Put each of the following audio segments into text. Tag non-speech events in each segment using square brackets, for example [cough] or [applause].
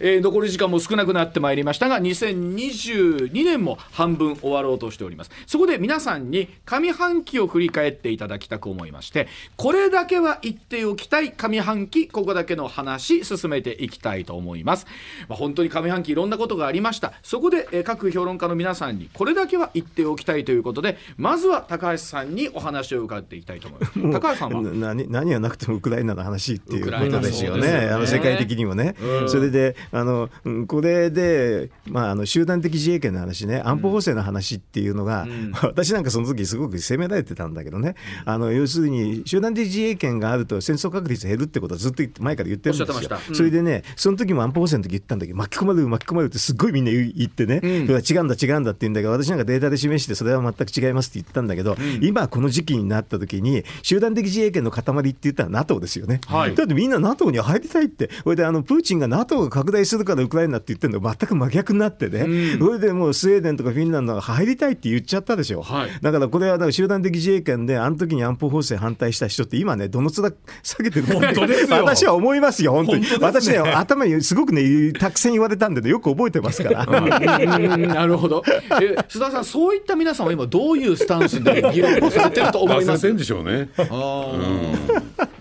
えー残り時間も少なくなってまいりましたが2022年も半分終わろうとしております。そこで皆さんに上半期を振り返っていただきたく思いましてこれだけは言っておきたい。上半期ここだけの話進めていきたいと思います、まあ、本当に上半期いろんなことがありました。そこで、えー各評論家の皆さんにこれだけは言っておきたいということでまずは高橋さんにお話を伺っていきたいと思います。高橋さんは？な何何はなくてもウクライナの話っていうことですよね、そうですよね。あの世界的にもね、それであのうんこれで、まあ、あの集団的自衛権の話ね、安保法制の話っていうのが、[laughs] 私なんかその時すごく責められてたんだけどね、あの要するに集団的自衛権があると戦争確率減るってことはずっと前から言ってるんですよ。うん。それでね、その時も安保法制の時言ったんだけど、巻き込まれる、巻き込まれるってすっごいみんな言言ってね、それは違うんだ、違うんだって言うんだけど、私なんかデータで示して、それは全く違いますって言ったんだけど、今この時期になった時に、集団的自衛権の塊って言ったら NATO ですよね。はい。だってみんな NATO に入りたいって、それであのプーチンが NATO が拡大するからウクライナって言ってるの全く真逆になってね、それでもうスウェーデンとかフィンランドが入りたいって言っちゃったでしょ、はい。だからこれはだから集団的自衛権で、あの時に安保法制反対した人って、今ね、どの面下げてるか私は思いますよ、本当に。ね。私ね、頭にすごくね、たくさん言われたんでね、よく覚えてますから。[laughs] うんなるほど。え須田さん、そういった皆さんは今どういうスタンスで議論をされてると思います？忘れてん。でしょうね。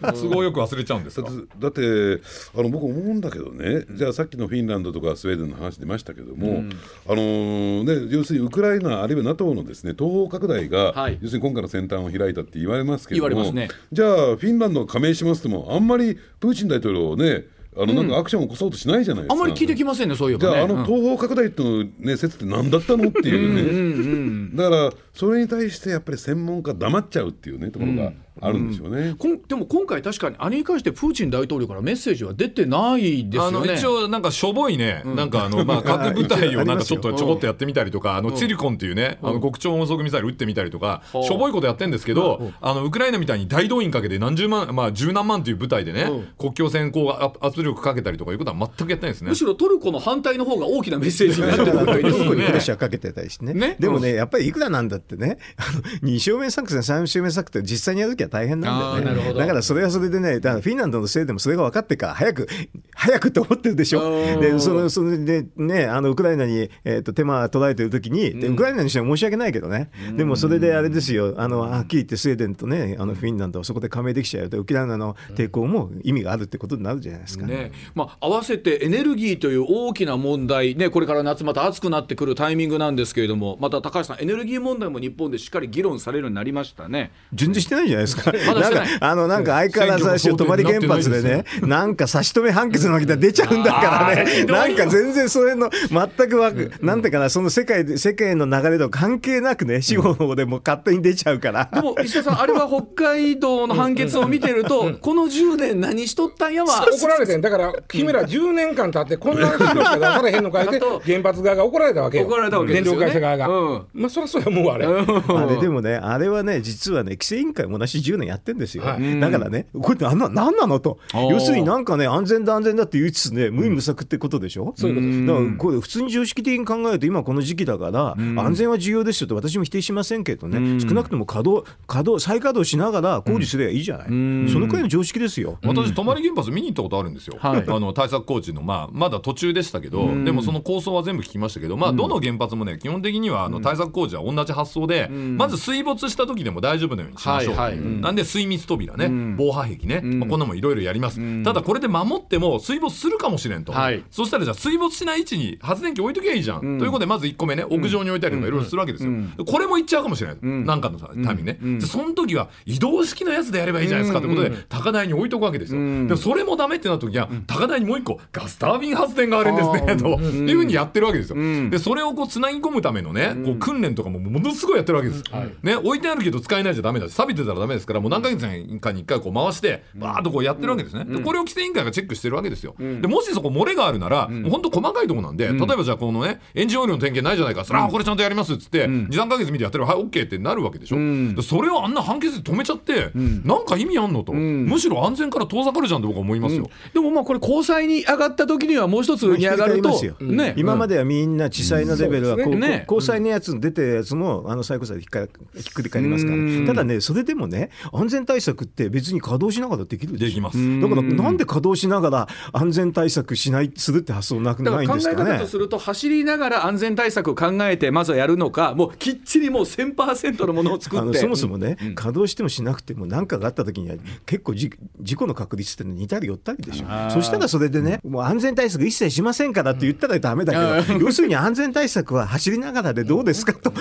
都合よく忘れちゃうんですか？だってだってあの僕思うんだけどね、じゃあさっきのフィンランドとかスウェーデンの話出ましたけども、あのね、要するにウクライナあるいは NATO のですね東方拡大が、はい。要するに今回の先端を開いたって言われますけどもね。じゃあフィンランドが加盟しますともあんまりプーチン大統領ねあのなんかアクションを起こそうとしないじゃないですか。あんまり聞いてきませんね、そういえばね。じゃああのうん。東方拡大っていうのね説って何だったのっていうね。だからそれに対してやっぱり専門家黙っちゃうっていうねところがあるんでしょうね。こんでも今回確かにあれに関してプーチン大統領からメッセージは出てないですあよね。の一応なんかしょぼいね、なんかあのまあ核部隊をなんかちょっとちょこっとやってみたりとか、あのツィリコンっていうね、あの極超音速ミサイル撃ってみたりとか、う。んしょぼいことやってんですけど、あのウクライナみたいに大動員かけて何十万まあ十何万という部隊でね、国境線こうあ圧力かけたりとかいうことは全くやってないですね。む。しろトルコの反対の方が大きなメッセージになってるぐらいですトルコにねプレッシャーかけてたりしてね。ね。でもね、やっぱりいくらなんだってね、あの2正面作戦、3正面作戦、実際にやるときは大変なんだよね。だからそれはそれでね、だからフィンランドのせいでもそれが分かってから、早く、早くと思ってるでしょ、うん。でそのそれでね、あのウクライナに、えー、と手間取られてるときに、で、ウクライナにしては申し訳ないけどね、でもそれであれですよ、あのはっきり言ってスウェーデンとね、あのフィンランドはそこで加盟できちゃうと、ウクライナの抵抗も意味があるってことになるじゃないですか。ね。まあ、合わせてエネルギーという大きな問題、ね、これから夏また暑くなってくるタイミングなんですけれどもまた高橋さんエネルギー問題も日本でしっかり議論されるようになりましたね。順次してないじゃないですか。[laughs] まだしてない。んかあのなんか相変わらず私泊原発でね、なんか差し止め判決の時で出ちゃうんだからね。なんか全然それの全くわくなんていうかなその世界で世界の流れと関係なくね司法の方でもう勝手に出ちゃうから。でも石田さんあれは北海道の判決を見てるとこの10年何しとったんやは怒られてん。だから君ら10年間経ってこんな資料しか出されへんのかいって [laughs] 原発側が怒られたわけよ。怒られたわけ電力会社側が、うん。まあそりゃそうやもうあれ、あれでもね、あれはね、実はね、規制委員会も同じ10年やってんですよ。はい。だからね、これなんななんなのと、ー。要するになんかね、安全だ、安全だって言いつつね、無為無策ってことでしょ、そういうことですだからこれ、普通に常識的に考えると、今この時期だから、安全は重要ですよと、私も否定しませんけどね、少なくとも稼働、稼働、再稼働しながら工事すればいいじゃない、そのくらいの常識ですよ。私、泊原発見に行ったことあるんですよ、はい。あの対策工事の、まあ、まだ途中でしたけど、でもその構想は全部聞きましたけど、まあ、どの原発もね、基本的にはあの対策工事は同じ発想で、まず水没した時でも大丈夫なようにしましょう、はいはいなんで水密扉ね、防波壁ね、まあ、こんなもんいろいろやります、ただこれで守っても水没するかもしれんと、はい。そしたらじゃあ水没しない位置に発電機置いときゃいいじゃん、ということで、まず1個目ね、屋上に置いたりとかいろいろするわけですよ、これもいっちゃうかもしれない、なんかのさタイミングね、じゃあその時は移動式のやつでやればいいじゃないですかということで、高台に置いとくわけですよ、でもそれもダメってなった時は、高台にもう一個ガスタービン発電があるんですねというふうにやってるわけですよ、でそれをこうつなぎ込むためのね、こう訓練とかもものすごいやってるわけです、ね、置いてあるけど使えないじゃダメだし錆びてたらダメですからもう何ヶ月かに1回こう回してバーッとこうやってるわけですね、でこれを規制委員会がチェックしてるわけですよ、でもしそこ漏れがあるなら、もう本当細かいところなんで、例えばじゃあこのねエンジンオイルの点検ないじゃないか。それはこれちゃんとやりますっつって、23ヶ月見てやってるはい OK ってなるわけでしょ、でそれをあんな判決で止めちゃって、なんか意味あんのと、むしろ安全から遠ざかるじゃんって僕は思いますよ、でもまあこれ高裁に上がった時にはもう一つ上に上がるとね。今まではみんな地裁のレベルは高裁のやつ出てるやつもあの最高裁でひっかひっくり返りますから、ただね、それでもね、ね。安全対策って別に稼働しながらできるでしょ。できます。だからなんで稼働しながら安全対策しないするって発想なくないんですかね。方とすると走りながら安全対策を考えてまずはやるのかもうきっちりもう1000%のものを作って。あのそもそもね、稼働してもしなくても何かがあった時には結構じ事故の確率って似たり寄ったりでしょ。そしたらそれでねもう安全対策一切しませんからって言ったらダメだけど、[laughs] 要するに安全対策は走りながらでどうですかと。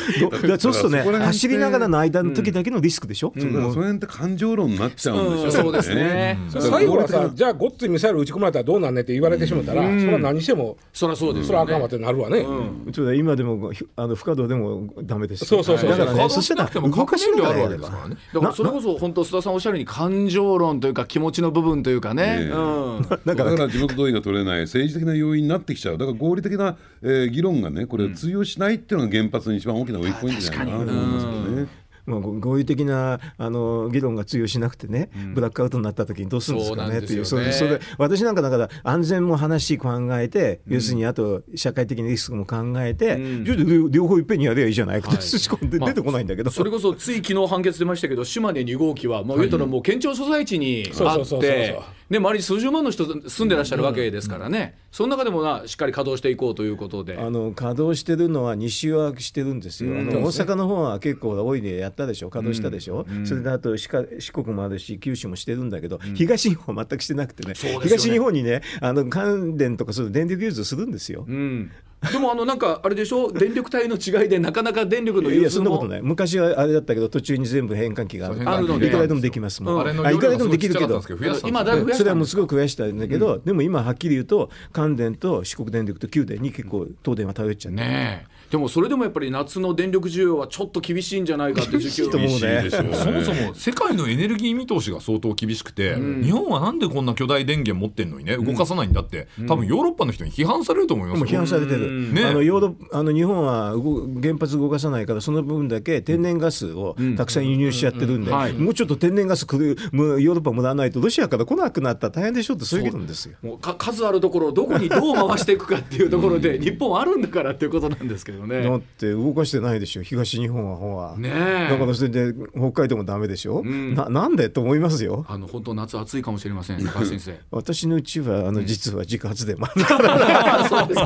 そうするとね走りながらの間の時だけのリスクでしょ、だからその辺って感情論になっちゃうん。ですよそうですね。最後はさじゃあごっついミサイル撃ち込まれたらどうなんねって言われてしまったら、それは何してもそりゃそうですそれはあかんわってなるわね、そうだ今でもひあの不稼働でもダメです。よそうそうそう。だからね稼そしたら働しなくても動かしながらやれば核燃料あるわけですからね。だからそれこそ本当須田さんおっしゃるように感情論というか気持ちの部分というかね、ええ。うん、だだかからら地元同意が取れない政治的な要因になってきちゃう。だから合理的な、えー議論がねこれ通用しないっていうのが原発の一番大きなウィークポイントじゃないかなと思いますけどね。まあ、ご合理的なあの議論が通用しなくてね、ブラックアウトになった時にどうするんですかねっていうねそれそれ私なんかだから安全も話考えて、要するにあと社会的なリスクも考えて、ちょっと両両方いっぺんにやればいいじゃないかって、仕込んで出てこないんだけど、それこそつい昨日判決出ましたけど島根2号機はもう言うたらもう県庁所在地にあってで周りに数十万の人住んでらっしゃるわけですからね、その中でもなしっかり稼働していこうということで。あの稼働してるのは西はしてるんですよ、あの大阪の方は結構大いでやったでしょ、稼働したでしょ、それであと四国もあるし、九州もしてるんだけど、東日本は全くしてなくてね、ね。東日本にね、あの関電とかそういう電力融通するんですよ。う [laughs] んでもあのなんかあれでしょ？電力帯の違いでなかなか電力の融いやそんなことない。昔はあれだったけど途中に全部変換器がある。のでいくらでもできますもん、あれのあいくらでもできるけど。今だいぶそれはもうすごく増やしたんだけど、でも今はっきり言うと関電と四国電力と九電に結構東電は頼っちゃって、ねえでもそれでもやっぱり夏の電力需要はちょっと厳しいんじゃないかって需給厳しいでしょうね。そもそも世界のエネルギー見通しが相当厳しくて、日本はなんでこんな巨大電源持ってんのにね動かさないんだって、多分ヨーロッパの人に批判されると思いますよ。批判されてる、ね。あのヨーロッパあの日本は動原発動かさないからその分だけ天然ガスをたくさん輸入しちゃってるんで、はい。もうちょっと天然ガス来るもうヨーロッパもらわないとロシアから来なくなったら大変でしょってそういう議論ですよ。もうか数あるところをどこにどう回していくかっていうところで日本はあるんだからっていうことなんですけどね。だって動かしてないでしょ東日本は方は。ねえだからそれで北海道もダメでしょ、ななんでと思いますよ。あの本当夏暑いかもしれません高橋先生。[laughs] 私のうちはあの実は自家発電もあるから、そうです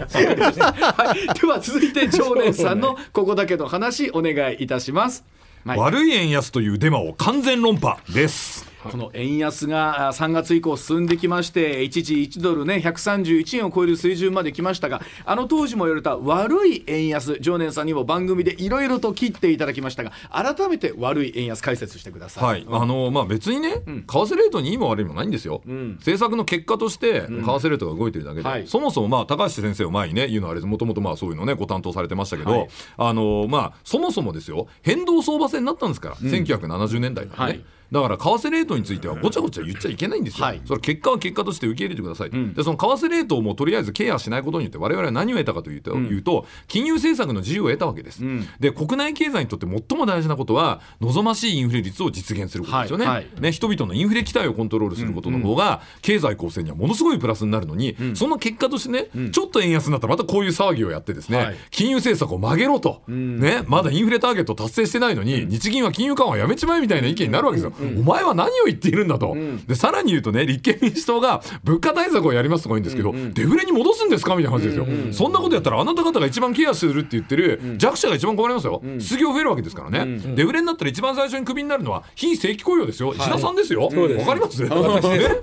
かはい、では続いて常連さんのここだけの話お願いいたします。はい悪い円安というデマを完全論破です。この円安があ3月以降進んできまして一時1ドルね131円を超える水準まで来ましたがあの当時も言われた悪い円安常念さんにも番組でいろいろと切っていただきましたが改めて悪い円安解説してください。はい、あのまあ別にね、為替レートにいいも悪いもないんですよ、政策の結果として為替レートが動いてるだけで、はい。そもそもまあ高橋先生を前にね言うのはあれもともとまあそういうのねご担当されてましたけど、はい。あのまあそもそもですよ。変動相場制になったんですから、1970年代からね、はいだから為替レートについてはごちゃごちゃ言っちゃいけないんですよ、はい。それ結果は結果として受け入れてくださいと、でその為替レートをもうとりあえずケアしないことによって我々は何を得たかというと,、いうと金融政策の自由を得たわけです、で国内経済にとって最も大事なことは望ましいインフレ率を実現することですよね,、はいはい。ね人々のインフレ期待をコントロールすることの方が経済構成にはものすごいプラスになるのに、その結果としてね、ちょっと円安になったらまたこういう騒ぎをやってですね、はい。金融政策を曲げろと、ね、まだインフレターゲット達成してないのに、日銀は金融緩和やめちまえみたいな意見になるわけですよ、お前は何を言っているんだと、でさらに言うとね立憲民主党が物価対策をやりますとか言うんですけど、デフレに戻すんですかみたいな話ですよ、そんなことやったらあなた方が一番ケアしてるって言ってる弱者が一番困りますよ、失業増えるわけですからね、デフレになったら一番最初にクビになるのは非正規雇用ですよ。石田さんですよ。わ、かります？ね？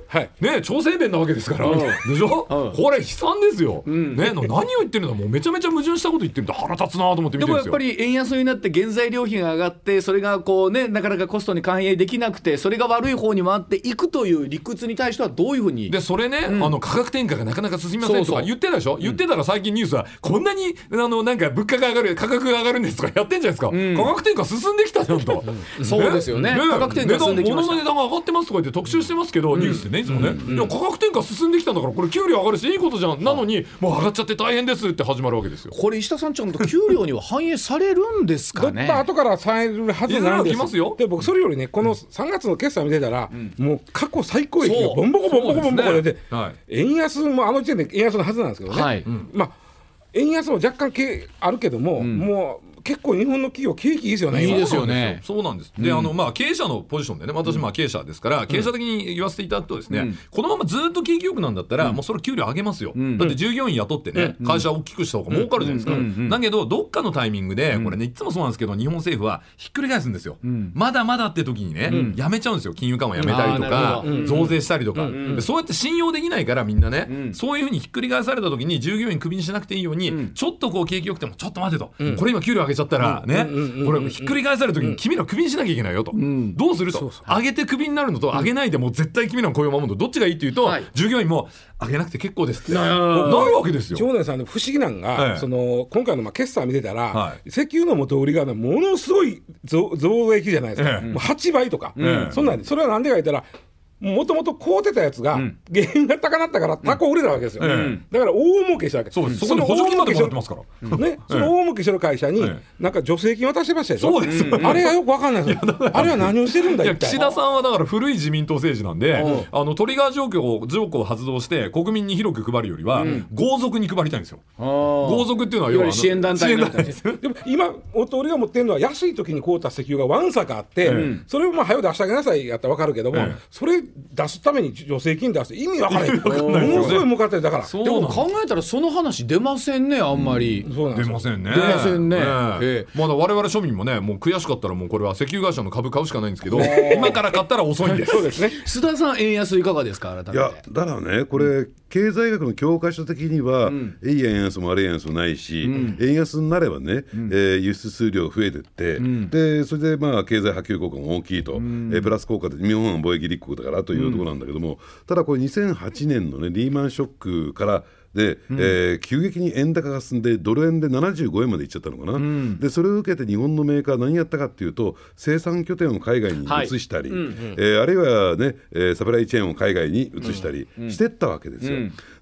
はい。ね？調整弁なわけですから、でしょ、これ悲惨ですよ、ね？何を言ってるの？もうめちゃめちゃ矛盾したこと言ってるんで腹立つなと思って見てるんですよでもやっぱり円安になって原材料費が上がってそれがこうねなかなかコストに反映できなくてそれが悪い方に回っていくという理屈に対してはどういうふうにでそれね、あの価格転嫁がなかなか進みませんとそうそう。か言ってたでしょ、言ってたら最近ニュースはこんなにあのなんか物価が上がる価格が上がるんですとかやってんじゃないですか、価格転嫁進んできたじゃんと、[laughs] そうですよね。価格転嫁進んできました。物の値段が上がってますとか言って特集してますけど、ニュースでねいつもね、いや価格転嫁進んできたんだからこれ給料上がるしいいことじゃん。なのにもう上がっちゃって大変ですって始まるわけですよ。これ石田さんちゃんと給料には反映されるんですかね？[laughs] と後からされるはずなんですよ。すで僕それよりねこの3月の決算見てたら、もう過去最高益がボンボコボンボコボンボコ出て、ねはい円安もあの時点で円安のはずなんですけどね、はいまあ円安も若干けあるけども、もう結構日本の企業景気いいですよね今。いいですよね。そうなんです。で、あのまあ経営者のポジションでね、私まあ経営者ですから、経営者的に言わせていただくとですね、このままずっと景気よくなんだったら、もうそれ給料上げますよ。だって従業員雇ってね、会社を大きくした方が儲かるじゃないですか。だけどどっかのタイミングで、これねいつもそうなんですけど、日本政府はひっくり返すんですよ。まだまだって時にね、やめちゃうんですよ。金融緩和やめたりとか増税したりとか。でそうやって信用できないからみんなね、そういうふうにひっくり返された時に従業員クビにしなくていいように、ちょっとこう景気よくてもちょっと待てと、これ今給料上げちゃったらね、これひっくり返される時に君らクビにしなきゃいけないよと、どうする？と上げてクビになるのと上げないでもう絶対君らの雇用を守るのどっちがいいっていうと、はい。従業員も上げなくて結構ですって。なるわけですよ。長男さんの不思議なんが、はい。その今回のまあ決算見てたら、は石油の元売りがねものすごい増増益じゃないですか、う8倍とか、ええそんなんでそれはなんでか言ったらもともと買うてたやつが、原油が高なったからタコ売れたわけですよ、えだから大儲けしたわけ。そうです。そこに補助金までもらってますから。ね、その大向けしてる会社に、えなんか助成金渡してましたでしょ、そうです。あれがよくわかんないですよ、あれは何をしてるんだい？や一体岸田さんはだから古い自民党政治なんで、あのトリガー条項を条項を発動して国民に広く配るよりは、豪族に配りたいんですよ。豪族っていうのは要は支援団体です。[laughs] でも今、元売りが持ってるのは安い時に買うた石油がわんさかあって、それをまあ早う出してあげなさいやったら分かるけども、ええそれ出すために助成金出す意味分からへん、ものすごい儲かってる。だから。そうでも考えたらその話出ませんねあんまり、そうなん出ませんね。出ませんね。ええ。えまだ我々庶民もね、もう悔しかったらもうこれは石油会社の株買うしかないんですけど、今から買ったら遅いんです。そうですね。須田さん円安いかがですか改めて。いやだからねこれ、経済学の教科書的には、いい円安も悪い円安もないし、円安になればね、えー輸出数量が増えてって、でそれでまあ経済波及効果も大きいと、えープラス効果で日本は貿易立国だからというところなんだけども、ただこれ2008年のねリーマンショックからで、えー急激に円高が進んでドル円で75円までいっちゃったのかな、でそれを受けて日本のメーカーは何やったかっていうと生産拠点を海外に移したり、えーあるいはね、えーサプライチェーンを海外に移したりしてったわけですよ。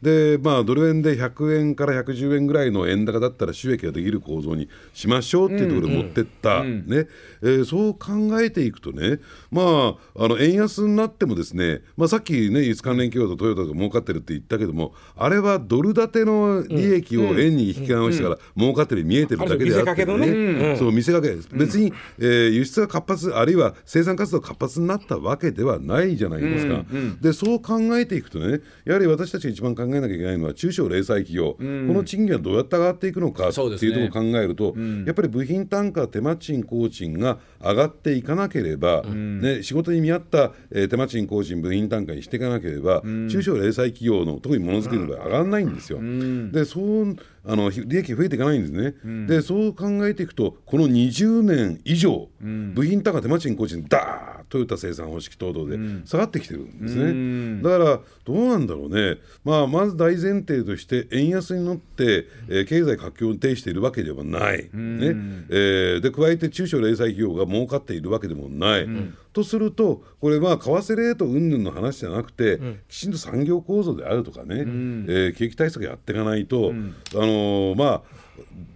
でまあドル円で100円から110円ぐらいの円高だったら収益ができる構造にしましょうっていうところに持ってった、ね。えーそう考えていくとねまああの円安になってもですね、まあ、さっきね輸出関連企業とトヨタが儲かってるって言ったけどもあれはドル建ての利益を円に引き換えしたから儲かってる見えてるだけであって、ね。そう見せかけ。別に、えー輸出が活発あるいは生産活動が活発になったわけではないじゃないですか、でそう考えていくとねやはり私たちが一番考えなきゃいけないのは中小零細企業、この賃金はどうやって上がっていくのかっていうところを考えると、やっぱり部品単価手間賃工賃が上がっていかなければ、ね、仕事に見合った、えー手間賃工賃部品単価にしていかなければ、中小零細企業の特にものづくりの場合上がらないんですよ。でそうあのひ利益増えていかないんですね、でそう考えていくとこの20年以上、部品単価手間賃工賃ダーットヨタ生産方式等々で下がってきてるんですね、だからどうなんだろうね、まあ、まず大前提として円安に乗って、えー経済活況に呈しているわけではない、ね。えーで加えて中小零細企業が儲かっているわけでもない、とするとこれまあ為替レート云々の話じゃなくて、きちんと産業構造であるとかね、えー景気対策やっていかないと、あのーまあ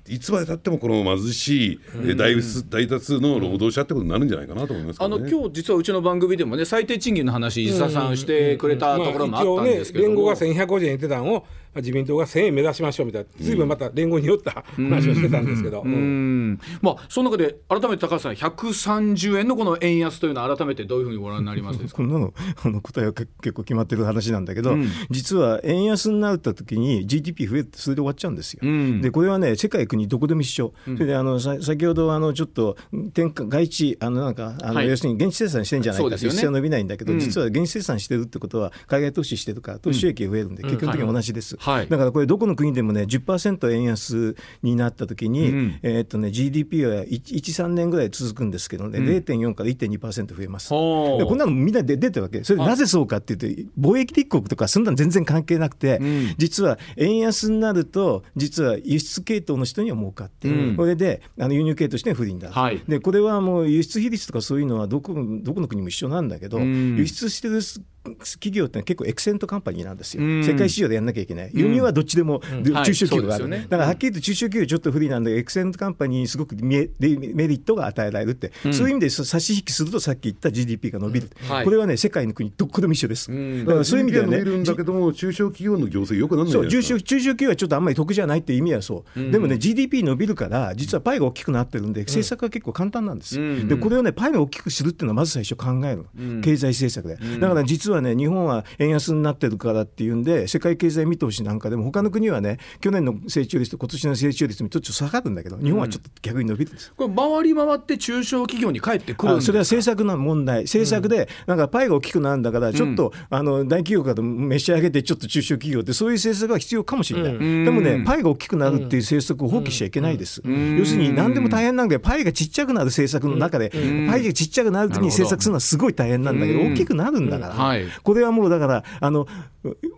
いつまでたってもこの貧しい、えー大大多数の労働者ってことになるんじゃないかなと思いますけあ。の今日実はうちの番組でもね最低賃金の話石田さんしてくれたところもあったんですけどね、連合が1150円言ってたのを、自民党が1000円目指しましょうみたいな、ずいぶんまた連合によった話をしてたんですけど、うーん。まあその中で改めて高橋さん130円のこの円安というのは改めてどういうふうにご覧になりますですか？[laughs] こんなの [laughs] あの答えは結結構決まってる話なんだけど、実は円安になった時に GDP 増えてそれで終わっちゃうんですよ。ん。でこれはね世界国どこでも一緒、それであのさ先ほどあのちょっと外地あのなんかあの、はい。要するに現地生産してんじゃないかってそうですよね。実際は伸びないんだけど、うん。実は現地生産してるってことは海外投資してるから投資収益が増えるんで、結局的に同じです、はい。だからこれどこの国でもね10%円安になった時に、うん。えーっとね GDP は13年ぐらい続くんですけどね、0.4から1.2%増えます。こん。なのみんなで出てるわけそれなぜそうかっていう。と貿易立国とかそんなの全然関係なくて、ん実は円安になると実は輸出系統の人には儲かって、うん。これであの輸入系統としては不利になる、はい。でこれはもう輸出比率とかそういうのはどこどこの国も一緒なんだけど、ん。輸出してる企業って結構エクセントカンパニーなんですよ、うん。世界市場でやんなきゃいけない、輸入はどっちでも、中小企業がある、ね。だからはっきり言って中小企業ちょっと不利なんで、エクセントカンパニーにすごくメリットが与えられるって、そういう意味で差し引きすると、さっき言った GDP が伸びる、はい。これはね、世界の国、どこでも一緒です。ん。だからそういう意味ではね伸びるんだけども、中小企業の業績よくならないじゃそう中小中小企業はちょっとあんまり得じゃないっていう意味はそう、でもね、GDP 伸びるから、実はパイが大きくなってるんで、政策は結構簡単なんですよ、でこれをね、パイを大きくするっていうのは、まず最初考えるの、経済政策で。だから実はね、日本は円安になってるからっていうんで、世界経済見通しなんかでも、他の国はね、去年の成長率と今年の成長率もちょっと下がるんだけど、日本はちょっと逆に伸びるんですよ。これ回り回って中小企業に返ってくるそれは政策の問題、政策で、なんかパイが大きくなるんだから、ちょっと、あの大企業から召し上げて、ちょっと中小企業って、そういう政策が必要かもしれない、でもね、パイが大きくなるっていう政策を放棄しちゃいけないです。要するに、何でも大変なんだけど、パイがちっちゃくなる政策の中で、パイがちっちゃくなる時に政策するのはすごい大変なんだけど、大きくなるんだから、はいこれはもうだから、あの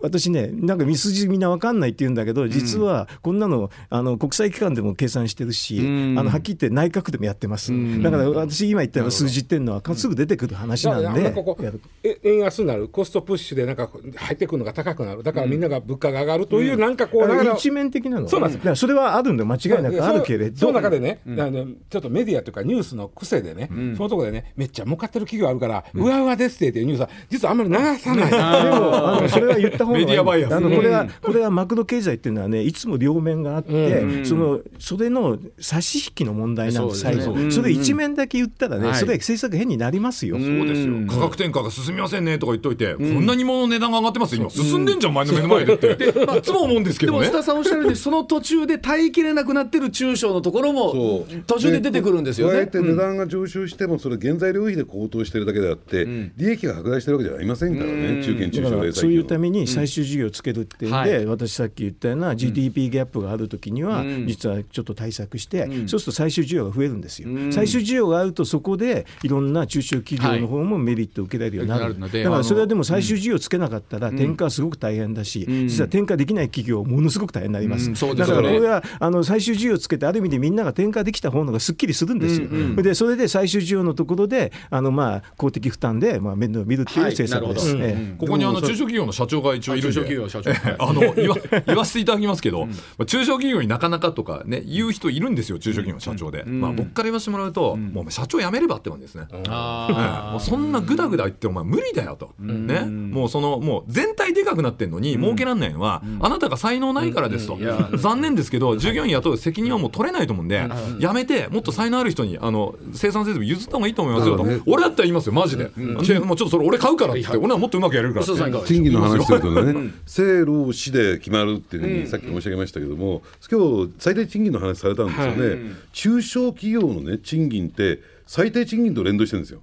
私ね、なんか見筋みんな分かんないって言うんだけど、実はこんなの、あの国際機関でも計算してるし、あのはっきり言って内閣でもやってます。だから私、今言ったような数字っていうのは、すぐ出てくる話なんで。こうやる。え円安になる。コストプッシュでなんか入ってくるのが高くなる。だからみんなが物価が上がるというなんかこうだから一面的なの。そうなんです。それはあるんで間違いなくあるけれど。その中でね、あのちょっとメディアというかニュースの癖でね、そのところでねめっちゃ儲かってる企業あるから、うわうわですっていうニュースは実はあんまり流さない。でもあのそれは言った方がいい。メディアバイアスあのこれはこれはマクロ経済っていうのはねいつも両面があって、そのそれの差し引きの問題なんです最後それ一面だけ言ったらね、はい。それ政策変になりますよ。そうですよ。価格転嫁が進みませんねとか言っといて、こんなに物の値段が上がってますよ今。進んでんじゃん前の目の前でって。いつも思うんですけどね。でも須田さんおっしゃるようにその途中で耐えきれなくなってる中小のところも途中で出てくるんですよね。加えて値段が上昇しても、それ原材料費で高騰してるだけであって、利益が拡大してるわけじゃありませんからね、中堅中小そういうために最終事業をつけるっていうんで、私さっき言ったような GDP ギャップがあるときには、実はちょっと対策して、そうすると最終需要が増えるんですよ。最終需要があるとそこでいろんな中小企業の方もメリットを受けられるようになる。のでだからそれはでも最終需要つけなかったら転嫁はすごく大変だし、実は転嫁できない企業ものすごく大変になります。だからこれはあの最終需要つけてある意味でみんなが転嫁できた方のがすっきりするんですよ。でそれで最終需要のところであのまあ公的負担でまあ面倒を見るっていう政策ここにあの中小企業の社長が一応いる。んで中小企業社長。あの言わ言わせていただきますけど、まあ中小企業になかなかとかね言う人いるんですよ中小企業の社長で、まあ、僕から言わせてもらうと、もう社長辞めればって感じですね、あもうそんなぐだぐだ言ってお前無理だよと、ね、もうそのもう全体でかくなってんのに儲けられないのは、あなたが才能ないからですと、残念ですけど従業員雇う責任はもう取れないと思うんで、やめてもっと才能ある人にあの生産設備譲った方がいいと思いますよと、俺だったら言いますよ。マジで、で。もうちょっとそれ俺買うからって言って、俺はもっとうまくやれるから。賃金の話するとね、政労使で決まるっていうふうにさっき申し上げましたけども、今日最低賃金の話されたんですよね、中小企業のね賃金って最低賃金と連動してるんですよ、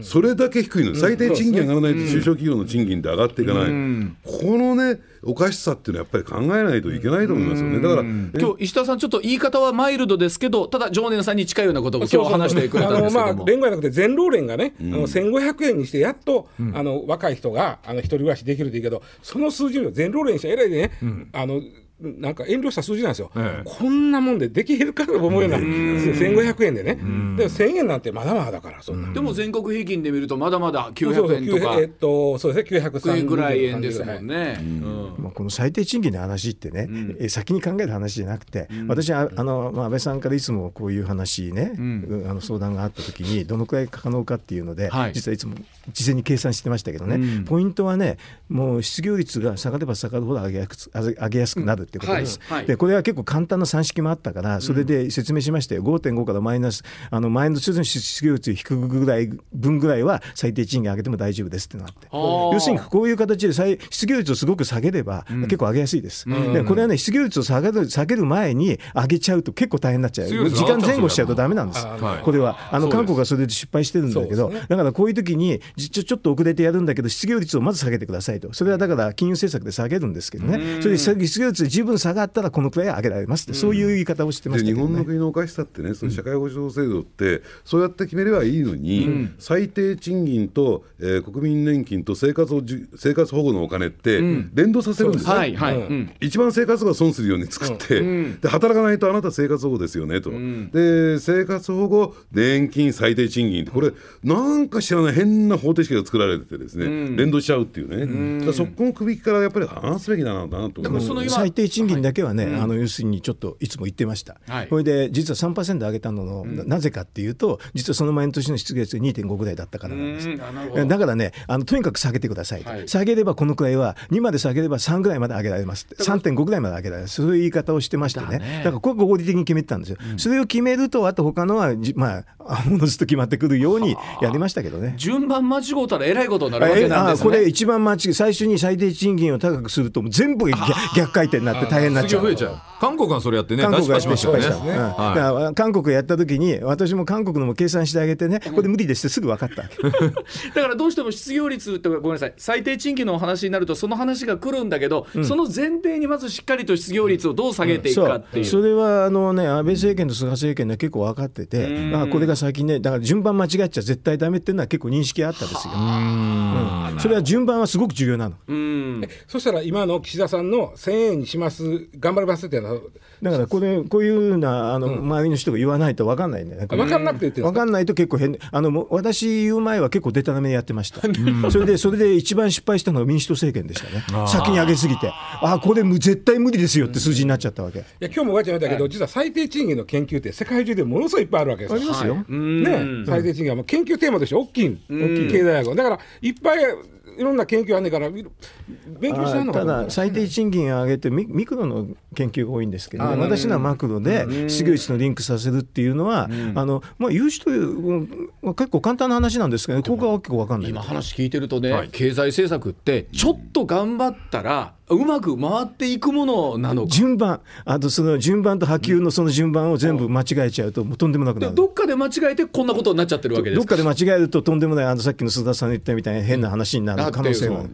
それだけ低いの、最低賃金上がらないと中小企業の賃金って上がっていかない、このねおかしさっていうのはやっぱり考えないといけないと思いますよね。だから今日石田さんちょっと言い方はマイルドですけどただ常念さんに近いようなことを今日話してくれたんですけあのどもまあ連合じゃなくて全労連がね、あの1500円にしてやっと、あの若い人があの一人暮らしできるといいけどその数字を全労連にしたらえらいでね、あのなんか遠慮した数字なんですよ、ええ。こんなもんでできるかと思うような、1500円でね、で1000円なんてまだまだだからそんな、でも全国平均で見るとまだまだそうそう900円とか。えっとそうですね930円ぐらい円ですもんね。うん。まあ、この最低賃金の話ってね、え先に考える話じゃなくて、私はあの、まあ、安倍さんからいつもこういう話ね、うん。あの相談があった時にどのくらい可能かっていうので、はい。実はいつも事前に計算してましたけどね、ポイントはねもう失業率が下がれば下がるほど上げやす上げ上げやすくなるってことです。はいはいでこれは結構簡単な算式もあったからそれで説明しましたよ、5.5からマイナスあの前の年の失業率を引くぐらい分ぐらいは最低賃金上げても大丈夫ですってなって。ー要するにこういう形で再失業率をすごく下げれば、結構上げやすいです。でこれはね失業率を下げる下げる前に上げちゃうと結構大変になっちゃう。時間前後しちゃうとダメなんです。はいこれはあの韓国はそれで失敗してるんだけど、だからこういう時にじちょちょっと遅れてやるんだけど失業率をまず下げてくださいと。それはだから金融政策で下げるんですけどね。それで失業率で十分下がったらこのくらい上げられますって、そういう言い方をしてまで日したけどね。本の国のおかしさってね、その社会保障制度って、そうやって決めればいいのに、最低賃金と、えー国民年金と生活をじ生活保護のお金って、連動ささせるんですよ、はいはい、うん。うん。一番生活保護が損するように作って、で働かないとあなた生活保護ですよねと、で生活保護年金最低賃金ってこれなんか知らない変な方程式が作られててですね、連動しちゃうっていうね、だからそこの首からやっぱり話すべきだなと思います賃金だけはね、あの要するにちょっといつも言ってました、はい。これで実は3%上げたのの、ななぜかっていうと、実はその前の年の失業率が2.5ぐらいだったからなんです。だからねあの、とにかく下げてくださいと、はい。下げればこのくらいは、2まで下げれば3ぐらいまで上げられます。って、3.5ぐらいまで上げられます、そういう言い方をしてましてね、だからこれ、合理的に決めてたんですよ、それを決めると、あと他のは、じまあ、おのずと決まってくるようにやりましたけどね。順番間違うたらえらいことになるわけなんですね。あこれ一番間違い最初に最低賃金を高くするともう全部逆逆回転になって大変になっちゃう。失業増えちゃう。韓国はそれやってね韓国が出しましたよね失敗した、うんはい。だから韓国やった時に私も韓国のも計算してあげてねこれ無理ですってすぐ分かったわけ。[laughs] だからどうしても失業率ってごめんなさい最低賃金のお話になるとその話が来るんだけど、その前提にまずしっかりと失業率をどう下げていくそかっていう。うそれはあの、ね、安倍政権と菅政権で結構分かってて、あこれが最近ねだから順番間違っちゃ絶対ダメっていうのは結構認識あったですよ、うん。それは順番はすごく重要なの。うん。そしたら今の岸田さんの1000円にします頑張りますっていうの。はだからこれこういうようなあの、周りの人が言わないと分かんないんだよね分かんなくて言ってか？分かんないと結構変あのもう私言う前は結構デタラメやってました、それでそれで一番失敗したのは民主党政権でしたね。先に上げすぎてあこれむ絶対無理ですよって数字になっちゃったわけ、いや今日もおばあちゃん言ったけど、実は最低賃金の研究って世界中でものすごいいっぱいあるわけですよ。ありますよ、ね、最低賃金はもう研究テーマとして大きい、大きい経済学だからいっぱいいろんな研究あんねんから勉強してはんのかたなだ最低賃金を上げてミミクロの研究が多いんですけど、ね、私のはマクロで失業率のリンクさせるっていうのは、あのまあ、言う人うん結構簡単な話なんですけど、ここが結構分かんない。今話聞いてるとね、はい。経済政策ってちょっと頑張ったらうまく回っていくものなのか。順番。あとその順番と波及のその順番を全部間違えちゃうともうとんでもなくなる。でどっかで間違えてこんなことになっちゃってるわけですか。どっかで間違えるととんでもないあのさっきの須田さんの言ったみたいな変な話になる可能性がある。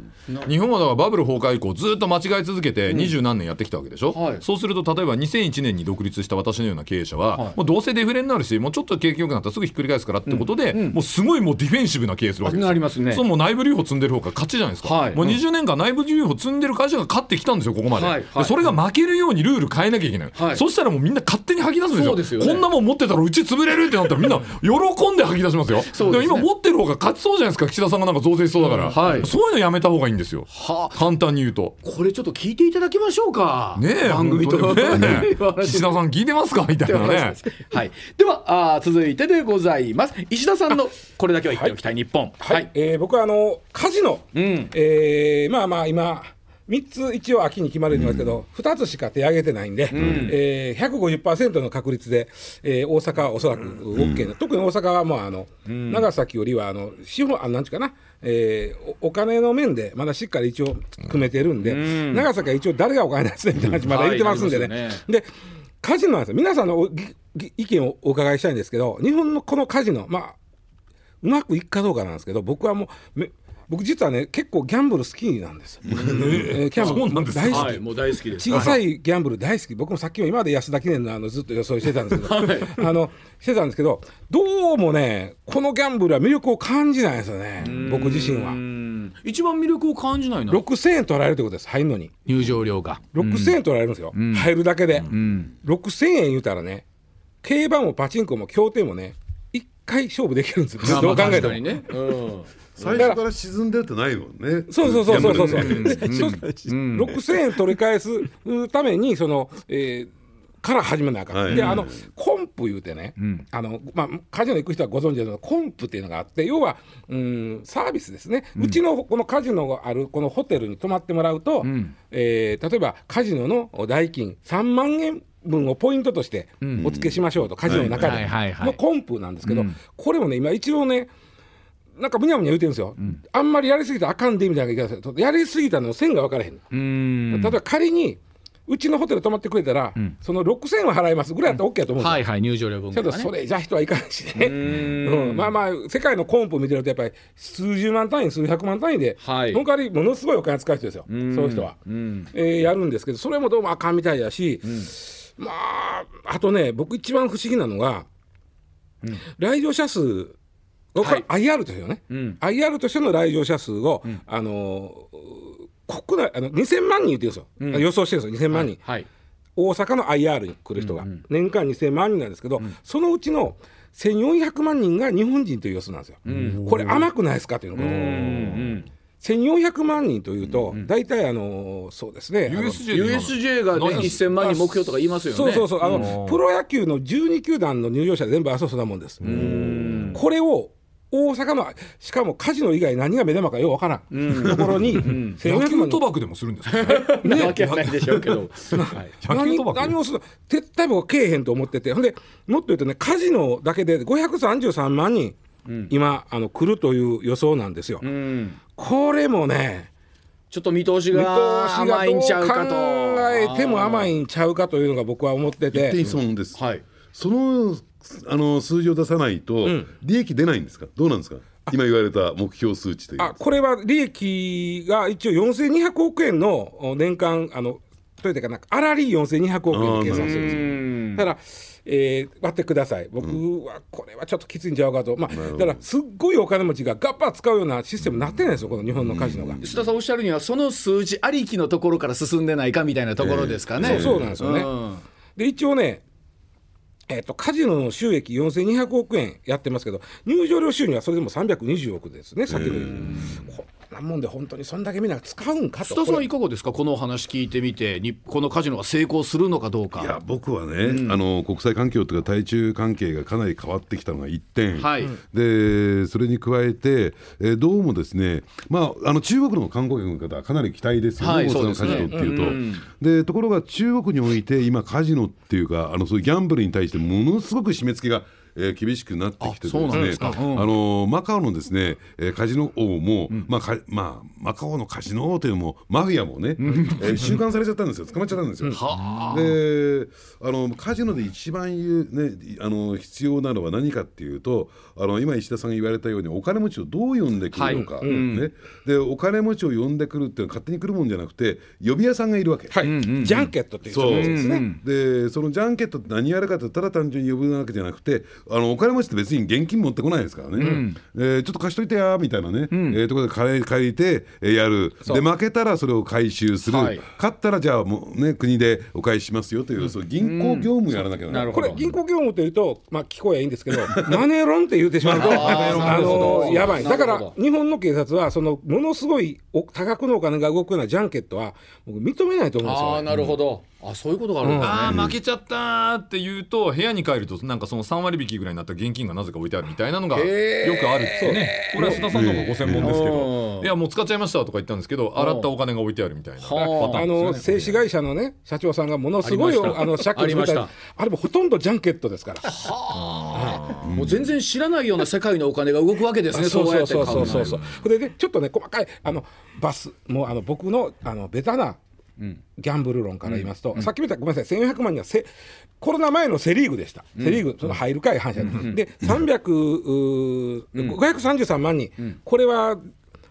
日本はだからバブル崩壊以降ずっと間違い続けて二十何年やってきたわけでしょ、はい。そうすると例えば2001年に独立した私のような経営者は、もうどうせデフレになるしもうちょっと景気良くなったらすぐひっくり返すからってことで、もうすごいもうディフェンシブな経営するわけですよ。なりますね。そうもう内部留保積んでる方が勝ちじゃないですか、はい。もう20年間内部留保積んでる会社が勝ってきたんですよここまで,、はいはい。でそれが負けるようにルール変えなきゃいけない、はい。そしたらもうみんな勝手に吐き出すんですよ。すよね。こんなもん持ってたらうち潰れるってなったらみんな喜んで吐き出しますよ。ですね。でも今持ってる方が勝ちそうじゃないですか岸田さんがなんか増税しそうだから、はい。そういうのやめた方がいいんですよ。はあ。簡単に言うと。これちょっと聞いていただきましょうか。ねえ、番組と。本当に。[laughs] ねお話。岸田さん聞いてますかみたいなね。はい。ではあー続いてでございます。石田さんのこれだけは言っておきたい日本。はい、えー僕はあのカジノ、ん。えーまあまあ今3つ一応秋に決まるんですけど、2つしか手挙げてないんで、えー、150%の確率で、えー大阪はおそらく OK な、特に大阪はもうあの、長崎よりはあの資本あなんちゅうかな、えーおお金の面でまだしっかり一応組めてるんで、長崎は一応誰がお金出すねみたいな話まだ言ってますんでね。はいなりますでカジノなんですよ。皆さんのおぎぎ意見をお伺いしたいんですけど日本のこのカジノまあうまくいくかどうかなんですけど僕はもうめ僕実はね結構ギャンブル好きなんです。よ。えーギャンブル大好き、はい、もう大好きです。小さいギャンブル大好き。僕もさっきも今まで安田記念のあのずっと予想してたんですけど、[laughs] あのしてたんですけどどうもねこのギャンブルは魅力を感じないんですよね。僕自身は。うん一番魅力を感じないのは？6000円取られるってことです。入るのに。入場料が。6000円取られるんですよ、入るだけで、6000円言うたらね競馬もパチンコも競艇もね1回勝負できるんですよ。どう考えても、確かにね。うん。最初から沈んでってないもんね。そうそうそうそうそう。そう。ギャンブルねでそ6000円取り返すためにその、えーから始めなあかん、はい。であのコンプ言うてね、あのまあ、カジノ行く人はご存知だけどコンプっていうのがあって要はうんサービスですね、うちのこのカジノがあるこのホテルに泊まってもらうと、えー例えばカジノの代金3万円分をポイントとしてお付けしましょうと、カジノの中でのコンプなんですけど、これもね今一応ねなんかむにゃむにゃ言うてるんですよ、あんまりやりすぎたらあかんでみたいな言い方。やりすぎたの線が分からへん、うん。例えば仮にうちのホテル泊まってくれたら、その6000円は払いますぐらいだったら OK やと思うんですよ、はいはい入場料分けど。それじゃ人はいかんしね、うん。まあまあ世界のコンプ見てるとやっぱり数十万単位数百万単位で、はい。その代わりものすごいお金使う人ですよ、そういう人は、えーやるんですけどそれもどうもあかんみたいだし、まああとね僕一番不思議なのが、来場者数これ IR としてのね、IR としての来場者数を、あの国内あの2000万人って言うんですよ、予想してるんですよ。2000万人、はい。大阪の IR に来る人が、年間2000万人なんですけど、そのうちの1400万人が日本人という予想なんですよ。これ甘くないですかというのが、1400万人というと、大体あのそうですね。USJ USJ がね何1000万人目標とか言いますよね。そうそうそう。あのプロ野球の12球団の入場者全部あそうそんなもん。です。これを大阪のしかもカジノ以外何が目玉かようわからん、ところに、野1400球賭博でもするんですかなわけはないでしょうけど、何何博。をする絶対僕はけえへんと思ってて。ほんでもっと言うとねカジノだけで533万人、今あの来るという予想なんですよ、うん。これもねちょっと見通し見通がしが甘いんちゃうかどとう考えても甘いんちゃうかというのが僕は思ってて。はい。そのあの数字を出さないと、利益出ないんですか？どうなんですか？今言われた目標数値という。あこれは利益が一応4200億円のお年間あのというかなんか粗利4200億円で計算してるんですよ。うん。だから、えー割ってください。僕はこれはちょっときついんちゃうかと、まあ、だからすっごいお金持ちがガッパー使うようなシステムになってないんですよこの日本のカジノが。須田さんおっしゃるにはその数字ありきのところから進んでないかみたいなところですかね、そうそうなんですよね。ん。で一応ねえっとカジノの収益4200億円やってますけど入場料収入はそれでも320億ですねさっきのこんなもんで本当にそんだけみんな使うんかと。須田さんいかがですか？このお話聞いてみてにこのカジノが成功するのかどうか。いや僕はね、あの国際環境というか対中関係がかなり変わってきたのが一点、はい。でそれに加えて、えーどうもですね、まあ、あの中国の観光客の方はかなり期待ですよね、はい大阪のカそうですね。ジノっていうと。でところが中国において今カジノっていうかあのそういうギャンブルに対してものすごく締め付けがえー厳しくなってきててあそうなんですか。うん。あのマカオのですね、えーカジノ王も、まあかまあ、マカオのカジノ王というのもマフィアもね、えー収監されちゃったんですよ。捕まっちゃったんですよ。であのカジノで一番言う、ね、あの必要なのは何かっていうとあの今石田さんが言われたようにお金持ちをどう呼んでくるのか、ね。でお金持ちを呼んでくるっていうのは勝手に来るもんじゃなくて呼び屋さんがいるわけ。はい、ジャンケットっていうそうですね。でそのジャンケットって何やるかってただ単純に呼ぶわけじゃなくてあのお金持ちって別に現金持ってこないですからね、えーちょっと貸しといてやみたいなね、えーところで借り借りて、えーやるで負けたらそれを回収する、はい。勝ったらじゃあもうね国でお返ししますよという、そういう銀行業務やらなきゃならない、これ銀行業務というと、まあ、聞こえばいいんですけど [laughs] マネーロンって言ってしまうとあのやばい。だから日本の警察はそのものすごいお多額のお金が動くようなジャンケットは僕認めないと思うんですよ、ああなるほど、あそういうことがあるんですね、ああ負けちゃったーって言うと部屋に帰るとなんかその3割引きぐらいになった現金がなぜか置いてあるみたいなのがよくあるってね。これは須田さんの方がご専門ですけうんどいやもう使っちゃいましたとか言ったんですけど洗ったお金が置いてあるみたいなパタはああーンですよねの製紙会社のね社長さんがものすごいあの借金ありました。あれもほとんどジャンケットですから。もう全然知らないような世界のお金が動くわけですねそうやってそうそうそうそう。考それでねちょっとね細かいあのバスもうあの僕のあのベタなギャンブル論から言いますと、さっき見たごめんなさい1400万人はせコロナ前のセ・リーグでした、セ・リーグその入るかい反射、で300、うー533万人、これは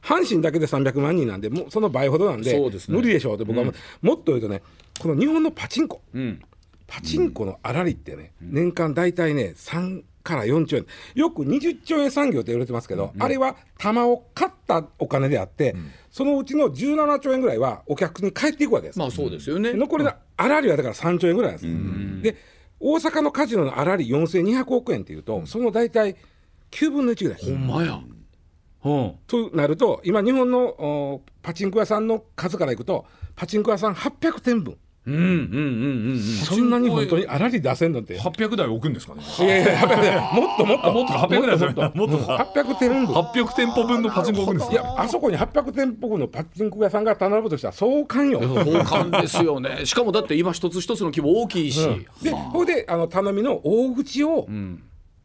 阪神だけで300万人なんでもうその倍ほどなんでね。無理でしょうって僕はも,、もっと言うとねこの日本のパチンコ、パチンコの粗利ってね、年間大体ね3から4兆円。よく20兆円産業って言われてますけど、あれは玉を買ったお金であって、そのうちの17兆円ぐらいはお客に返っていくわけです、まあそうですよね、残りの粗利はだから3兆円ぐらいなんです、で大阪のカジノの粗利4200億円っていうと、その大体9分の1ぐらい。です、ほんまや。うん。となると今日本のおパチンコ屋さんの数からいくとパチンコ屋さん800店分うんうんうんうんうん。そんなに本当に粗利出せんのって。800台置くんですかね。いやいや800台もっともっと。もっと800台もっともっと。800店分800店舗分のパチンコ置くんですいやあそこに800店舗分のパチンコ屋さんが並ぶとしたら壮観よ。交換ですよね。しかもだって今一つ一つの規模大きいし、でこれであの頼みの大口を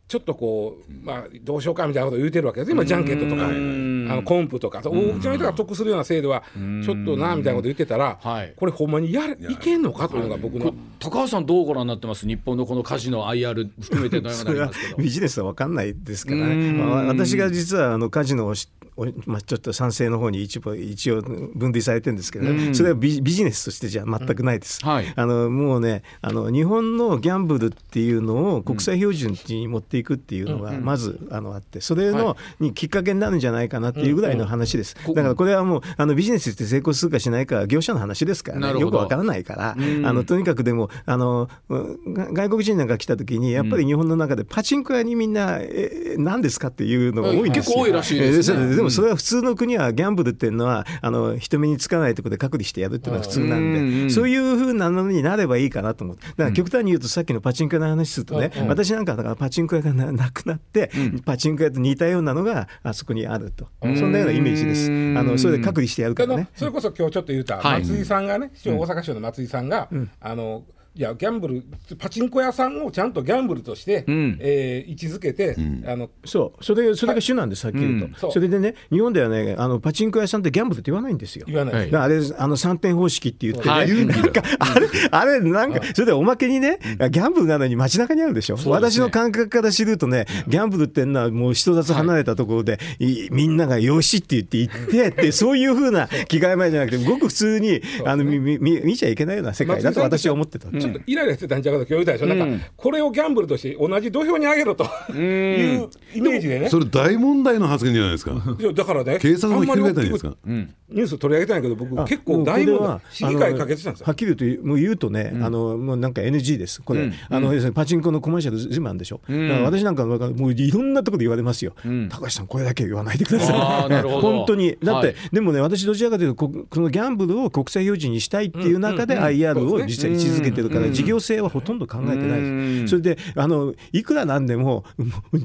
ちょっとこう、まあ、どうしようかみたいなことを言うてるわけです今ジャンケットとかあのコンプとか。大口の人が得するような制度はちょっとなみたいなこと言ってたらはい。これほんまにやるいけんのかというのが僕の。高橋さんどうご覧になってます？日本のこのカジノ IR 含めてのようにそれはなりますけど。[laughs] ビジネスは分かんないですからね、まあ、私が実はあのカジノをしおまあ、ちょっと賛成の方に一部一応分類されてるんですけど、ね。それはビビジネスとしてじゃ全くないです。はい。あのもうねあの日本のギャンブルっていうのを国際標準に持っていくっていうのがまず、あのあってそれの、にきっかけになるんじゃないかなっていうぐらいの話です。だからこれはもうあのビジネスって成功するかしないかは業者の話ですからね。よくわからないから、あのとにかくでもあの外国人なんか来た時にやっぱり日本の中でパチンコ屋にみんな、え何ですかっていうのが多いんですよ。結構多いらしいもそれは普通の国はギャンブルっていうのはあの人目につかないところで隔離してやるっていうのが普通なんで、そういうふうなのになればいいかなと思って。だから極端に言うとさっきのパチンコ屋の話するとね、私なんかだからパチンコ屋がななくなって、パチンコ屋と似たようなのがあそこにあると、そんなようなイメージです。あのそれで隔離してやるからね。それこそ今日ちょっと言うたはい。松井さんがね、大阪市長の松井さんが、あのいやギャンブルパチンコ屋さんをちゃんとギャンブルとして、ん。えー位置づけて、あのそう。それそれが主なんです、はっきり言うと、うん。そう。それでね、日本ではね、あのパチンコ屋さんってギャンブルって言わないんですよ。言わないあれ、あの3点方式って言ってね、はい。なんかあれ、あれ、なんか、それでおまけにね、ギャンブルなのに街中にあるでしょ、私の感覚から知るとね、ギャンブルってのはもう人里離れたところで、い。みんながよしって言って行ってって、そういうふうな気概前じゃなくて、ごく普通にあのみみ見見ちゃいけないような世界だと私は思ってた。ちょっとイライラしてたんちゃうかと今日言うたでしょ、なんかこれをギャンブルとして同じ土俵に上げろと。いうイメージでね。それ大問題の発言じゃないですか。いやだからね警察もひっくり返ったんですか。あんニュース取り上げてないけど僕あ結構大問題もうこれは市議会可決したんですはっきり言うともう言うとね、あのもうなんか NG です。これ、あの要するにパチンコのコマーシャル全部あるんでしょ、だから私なんかもういろんなところで言われますよ、高橋さんこれだけは言わないでください。[laughs] 本当に。だって、はい。でもね私どちらかというとここのギャンブルを国際標準にしたいっていう中で IR を実際位置づけてるから、事業性はほとんど考えてないです、それであのいくらなんでも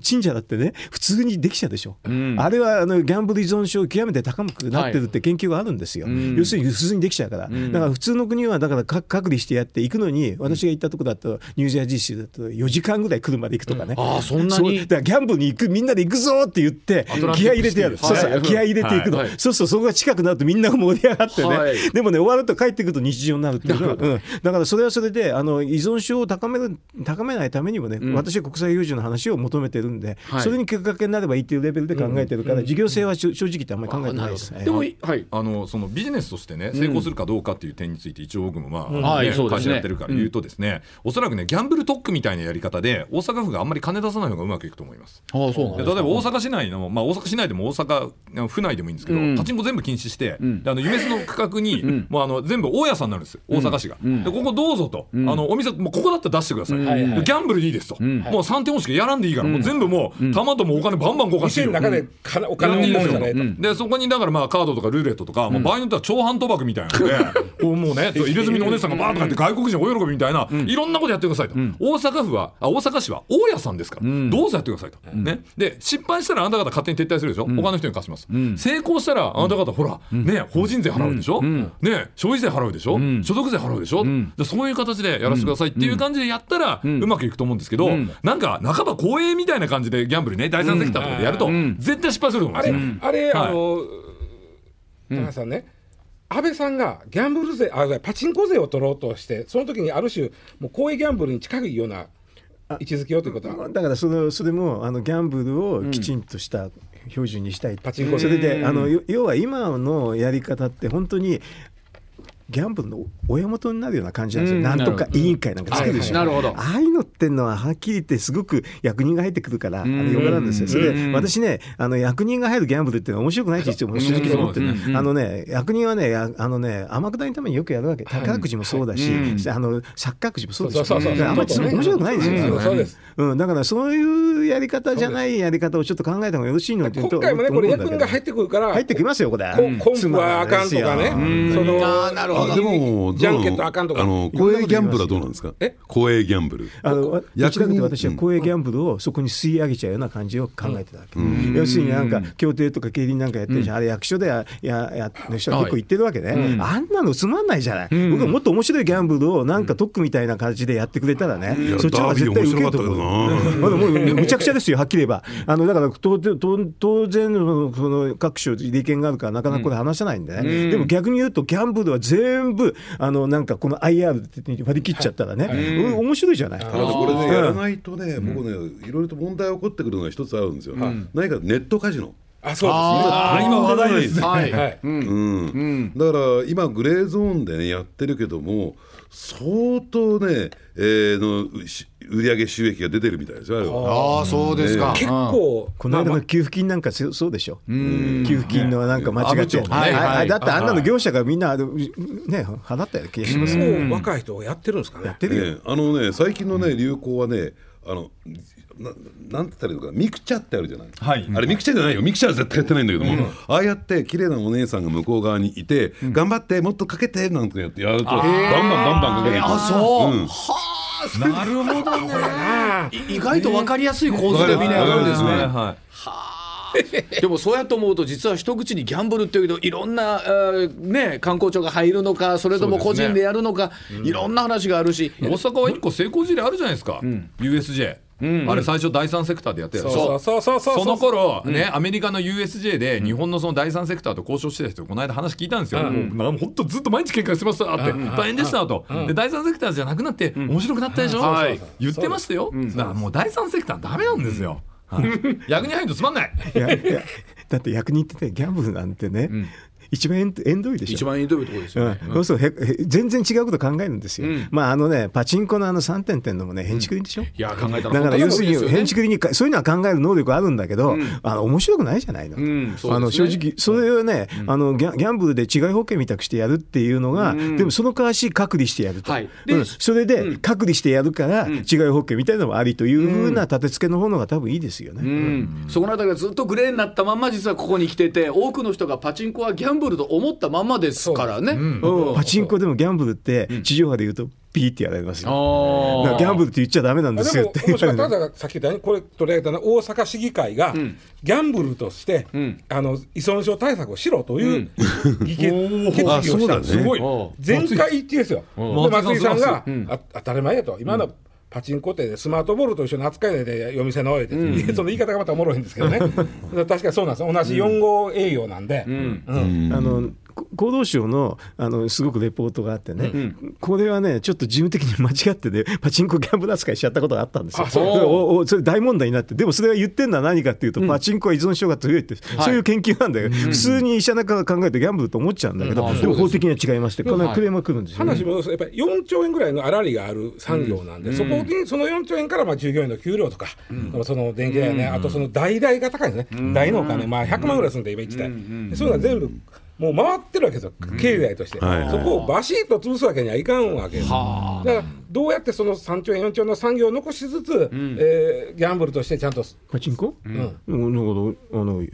神社だってね普通にできちゃうでしょ、あれはあのギャンブル依存症極めて高くなってるって研究があるんですよ、要するに普通にできちゃうから、だから普通の国はだからか隔離してやって行くのに私が行ったとこだとニュージャージー州だと4時間ぐらい車で行くとかね、あーそんなに？う。だからギャンブルに行くみんなで行くぞって言って気合い入れてやる、そうそう気合い入れていくの、はい。はいそうそうそこが近くなるとみんなが盛り上がってね、はいでもね終わると帰ってくると日常になるっていう。のは、うん、だからそれはそれであの依存症を高める高めないためにもね、私は国際標準の話を求めてるんで、はい。それにきっかけになればいいっていうレベルで考えてるから、事業性は正正直言ってあんまり考えてないです。でもはいあのそのビジネスとしてね成功するかどうかっていう点について一応僕もまあ、ねはい会社やってるから言うとですね、おそらくねギャンブル特区みたいなやり方で大阪府があんまり金出さない方がうまくいくと思います。ああそうなんで例えば大阪市内の、まあ、大阪市内でも大阪府内でもいいんですけど、パチンコ全部禁止して、であの夢洲の区画に、もうあの全部大家さんになるんですよ。大阪市が、でここどうぞと、あのお店もうここだったら出してください、はいはい。でギャンブルでいいですと、もう3点方式やらんでいいから、もう全部もう玉ともお金バンバン動かしていいよ。店の中で金お金をもんじゃないと、でそこにだからまあカードとかルーレットとか、もう場合によっては超反賭博みたいなので、[laughs] こうもうね入れ墨のお姉さんがバーッとかって外国人大喜びみたいな、いろんなことやってくださいと、大阪府はあ大阪市は大家さんですか。ら、どうぞやってくださいと、ね、で失敗したらあなた方勝手に撤退するでしょ、他の人に貸します、成功したらあなた方ほら、ね法人税払うでしょ、ね消費税払うでしょ、所得税払うでしょ、でそういう形でやらせてくださいっていう感じでやったら、うまくいくと思うんですけど、なんか半ば公営みたいな感じでギャンブルね第三セクターとかでやると、絶対失敗すると思うんあれ、ですよ。あれ、はい。あの高橋さんね、安倍さんがギャンブル税あパチンコ税を取ろうとしてその時にある種もう公営ギャンブルに近いような位置づけようということは。だからそのそれもあのギャンブルをきちんとした標準にしたい、パチンコ。それであのよ要は今のやり方って本当にギャンブルの親元になるような感じなんですよ、うん。なんとか委員会なんか作るでしょ、なるほど。ああいうのってのははっきり言ってすごく役人が入ってくるから、あれよがなんですよ。それで、私ね、あの役人が入るギャンブルっていうのは面白くないって言っても正直思ってる、あのね、役人はね、やあのね、天下りのためによくやるわけ。宝くじもそうだし、あの錯覚くじもそうでし。ょ。そうそうそう。だからあんまり面白くないですよ。うん。そうです。うん、だからそういうやり方じゃないやり方をちょっと考えた方がよろしいのって今回もねこれ役人が入ってくるから入ってきますよこれ。こコンプはあかんとかね、なるほど。あでもジャンケットあかんとか。あの公営ギャンブルはどうなんですか？え？公営ギャンブル。あのわどちら私はうん公営ギャンブルをそこに吸い上げちゃうような感じを考えてたわけ、要するになんか協定とか競輪なんかやってるし、あれ役所でやややる人は結構言ってるわけね、あんなのつまんないじゃない、僕はもっと面白いギャンブルをなんか特区みたいな感じでやってくれたらね、やそっちの方が絶対受けると思う。まだもうむちゃくちゃですよ、はっきり言えば。あのだから当然当当然のその各種利権があるからなかなかこれ話せないんでね、でも逆に言うとギャンブルは全部あのなんかこの IR って割り切っちゃったらね、うん。面白いじゃない。ただこれねやらないとね、僕ねいろいろと問題起こってくるのが一つあるんですよ、何かネットカジノ。あそうです今話題ですね。はい、はい。うん。だから今グレーゾーンでねやってるけども相当ね、えーのし売上収益が出てるみたいですよあ。ああそうですか、結構この間の給付金なんかそうでしょ、給付金のなんか間違って、ねはいはい。はい。だってあんなの業者がみんな、あのね、払ったような気がします、あもう若い人がやってるんですかね。やってるよ、ね、あのね最近のね流行はねあのななんて言ったらいいのかな？ミクチャってあるじゃない、はい。あれミクチャ。じゃないよ。ミクチャは絶対やってないんだけども、ああやって綺麗なお姉さんが向こう側にいて、頑張ってもっとかけてなんてやってやるとバンバンバンバンかけていくあそう、んなるほどねい意外と分かりやすい構図でみんなやるんですね、はいはいでもそうやって思うと実は一口にギャンブルっていうけどいろんな、えーね、観光庁が入るのかそれとも個人でやるのか、いろんな話があるし、大阪は一個成功事例あるじゃないですか、USJ、あれ最初第三セクターでやってたでしょそうそうそうそう。その頃ね、アメリカの USJ で日本のその第三セクターと交渉してた人この間話聞いたんですよ、もうなんか本当ずっと毎日喧嘩してましたって、大変でしたと、で第三セクターじゃなくなって面白くなったでしょ、はい。言ってましたよ、だからもう第三セクターダメなんですよ、はい。[laughs] 役に入るとつまんない。いやいやだって役人ってねギャンブルなんてね、一番縁縁遠いでしょ。一番いいところですよね。うん、そうするとへへ全然違うこと考えるんですよ、まああのねパチンコのあの3点っていうのもね変築でしょ、いや考えたらだから要するに変築築にかそういうのは考える能力あるんだけど、あの面白くないじゃないの、ね。あの正直それをね、あのギャギャンブルで違い保険みたくしてやるっていうのが、でもその代わし隔離してやると、はい。でうん。それで隔離してやるから違い保険みたいなのもありというふうな立て付けの方のが多分いいですよね。うん、そこのあたりがずっとグレーになったまんま実はここに来てて多くの人がパチンコはギャンブルと思ったまんまですからね。うん。パチンコでもギャンブルって地上波で言うとピーってやられますよ。あだからギャンブルって言っちゃダメなんですよって面白かったのがさっき言ったようにこれ取り上げたのは大阪市議会がギャンブルとして、あの依存症対策をしろという議決決議をした。んですごい。お全会一致ですよ。松井さんが、当たり前やと。今のパチンコってスマートボールと一緒に扱いないで夜店の上で、[laughs] その言い方がまたおもろいんですけどね。[laughs] 確かにそうなんです。同じ4号営業なんで、うん。あのこ厚労省のあのすごくレポートがあってね、これはね、ちょっと事務的に間違ってね、パチンコギャンブル扱いしちゃったことがあったんですよ。おおそれ大問題になって、でもそれが言ってるのは何かっていうと、パチンコは依存症が強いって、そういう研究なんだよ、普通に医者なんかが考えてギャンブルと思っちゃうんだけど、でも法的には違いますって、このクレームが来るんですよ、話戻すとやっぱり4兆円ぐらいの粗利がある産業なんで、そこにその4兆円からまあ従業員の給料とか、その電気代やね、あとその代々が高いんですね、代のお金、まあ、100万ぐらいするんで、今1台、でそういうのは全部もう回ってるわけですよ、経済として、はいそこをバシッと潰すわけにはいかんわけです。だからどうやってその3兆円、4兆円の産業を残しつつ、えーギャンブルとしてちゃんと、パチンコ、うん、なん。かあのなんか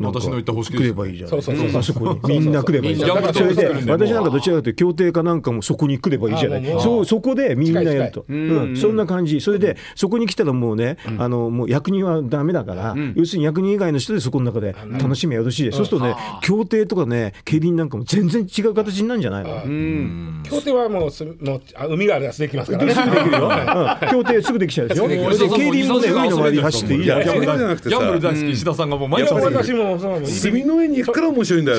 私の言った方式来ればいいじゃない。そうそうそうあそこにみんな来ればいいじゃないみんそれで私なんかどちらかというと協定かなんかもそこに来ればいいじゃない。そうそこでみんなやると、近うん。そんな感じ。それでそこに来たらもうね、あのもう役人はダメだから、要するに役人以外の人でそこの中で楽しみはよろしいで、そうするとね協定とかね警備員なんかも全然違う形になるんじゃないの、協定はもうすもうあ海があればすぐできますから。ね。うん。協定すぐできちゃうでしょ？できるで警備員もね海の周り走っていいじゃん。ギャンブル大好き石田さんがもう毎いや日私もそう墨の上に行くから面白いんだよ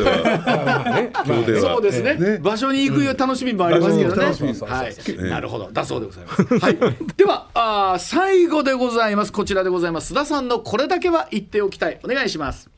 そう。ですね。場所に行く楽しみもありますけどね。はい、なるほど、だそうでございます。はい、[laughs] ではあー最後でございます。こちらでございます。須田さんのこれだけは言っておきたい。お願いします。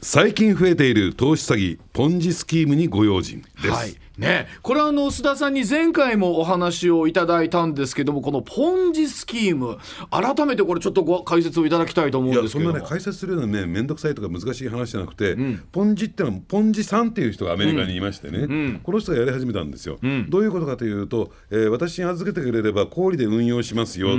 最近増えている投資詐欺ポンジスキームにご用心です、はいね、これはあの須田さんに前回もお話をいただいたんですけどもこのポンジスキーム。改めてこれちょっとご解説をいただきたいと思うんですけども。そんなね解説するのはね面倒くさいとか難しい話じゃなくて、ポンジってのはポンジさんっていう人がアメリカにいましてね、この人がやり始めたんですよ、どういうことかというと、えー私に預けてくれれば小売で運用しますよと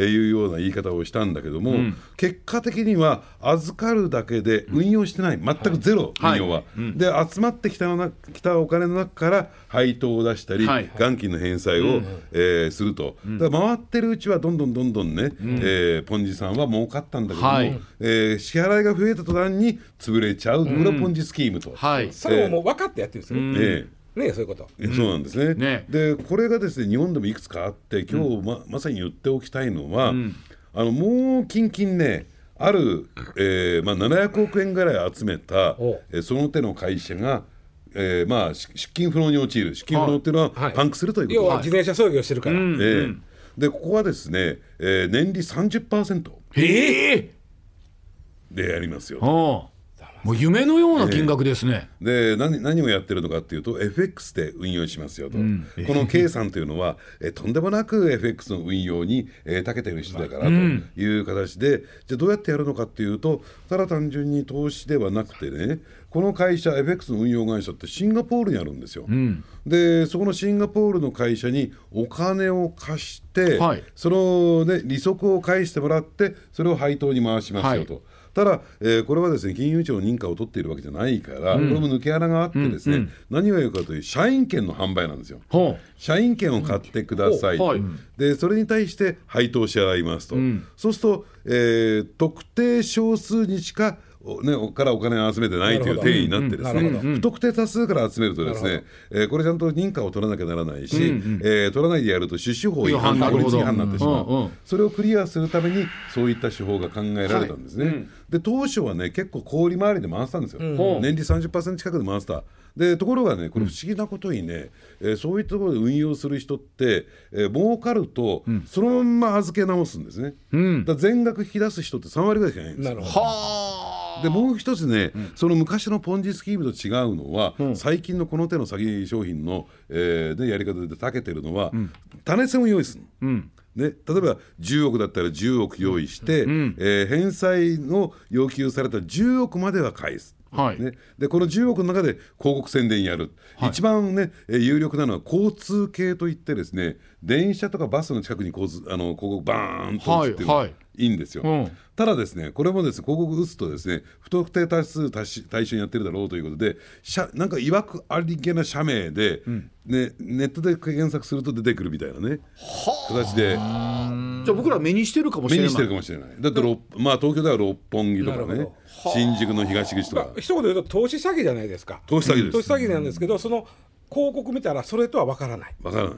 いうような言い方をしたんだけども、結果的には預かるだけで運用してない。全くゼロ、運用は、で集まってきたきたお金の中から配当を出したり、はい。元金の返済を、えーすると、だから回ってるうちはどんどんどんどんね、えーポンジさんは儲かったんだけども、はい。えー支払いが増えた途端に潰れちゃう、これはポンジスキームと。はい。それをもう分かってやってるんですよね。ええ。ねそういうこと。えそうなんですね。ねでこれがですね日本でもいくつかあって今日ま,、まさに言っておきたいのは、あのもう近々ねある、えーまあ、700億円ぐらい集めたお、えーその手の会社が、えーまあ、し出金不能に陥る。出金不能っていうのははい。パンクするということ。要は自転車操業してるから。ええ。でここはですね、えー年利30%へえでやりますよ。おもう夢のような金額ですね。で何何をやってるのかっていうと FX で運用しますよと、この K さんというのは、えとんでもなく FX の運用に、えー長けてる人だからという形で、じゃあどうやってやるのかっていうとただ単純に投資ではなくてねこの会社 FX の運用会社ってシンガポールにあるんですよ、でそこのシンガポールの会社にお金を貸して、はい。その、ね、利息を返してもらってそれを配当に回しますよと。ただ、えーこれはですね金融庁の認可を取っているわけじゃないから、これも抜け穴があってですね、何を言うかというと社員権の販売なんですよ。ほ社員権を買ってください、う。んはい。でそれに対して配当を支払いますと、そうすると、えー特定少数にしかおね、おからお金を集めてないという定義になってですなるほね、不特定多数から集めるとですね、えーこれちゃんと認可を取らなきゃならないし、えー取らないでやると出資法違反法律違反になってしまう、うんうん。それをクリアするためにそういった手法が考えられたんですね、で当初はね結構小売回りで回してたんですよ、年利30%近くで回してた。でところがねこれ不思議なことにね、えーそういったところで運用する人って、えー儲かると、そのまんま預け直すんですね、だから全額引き出す人って3割ぐらいしかいないんですよ。なるほどでもう一つね、その昔のポンジスキームと違うのは、最近のこの手の詐欺商品の、えーでやり方で長けてるのは、種銭を用意するの。ね、例えば10億だったら10億用意して、えー返済の要求された10億までは返す。はい。ね、でこの10億の中で広告宣伝やる、一番ねえー有力なのは交通系といってですね電車とかバスの近くに交通あの広告バーンと打つっていうの。がはいはいいいんですよ、うん。ただですねこれもですね広告打つとですね不特定多数対し対象にやってるだろうということで社なんかいわくありげな社名で、ね、ネットで検索すると出てくるみたいなね形で。じゃあ僕ら目にしてるかもしれない。目にしてるかもしれない。だってろまあ東京では六本木とかね新宿の東口とか。まあ一言で言うと投資詐欺じゃないですか。投資詐欺です。投資詐欺なんですけどその広告見たらそれとは分からない。わからない。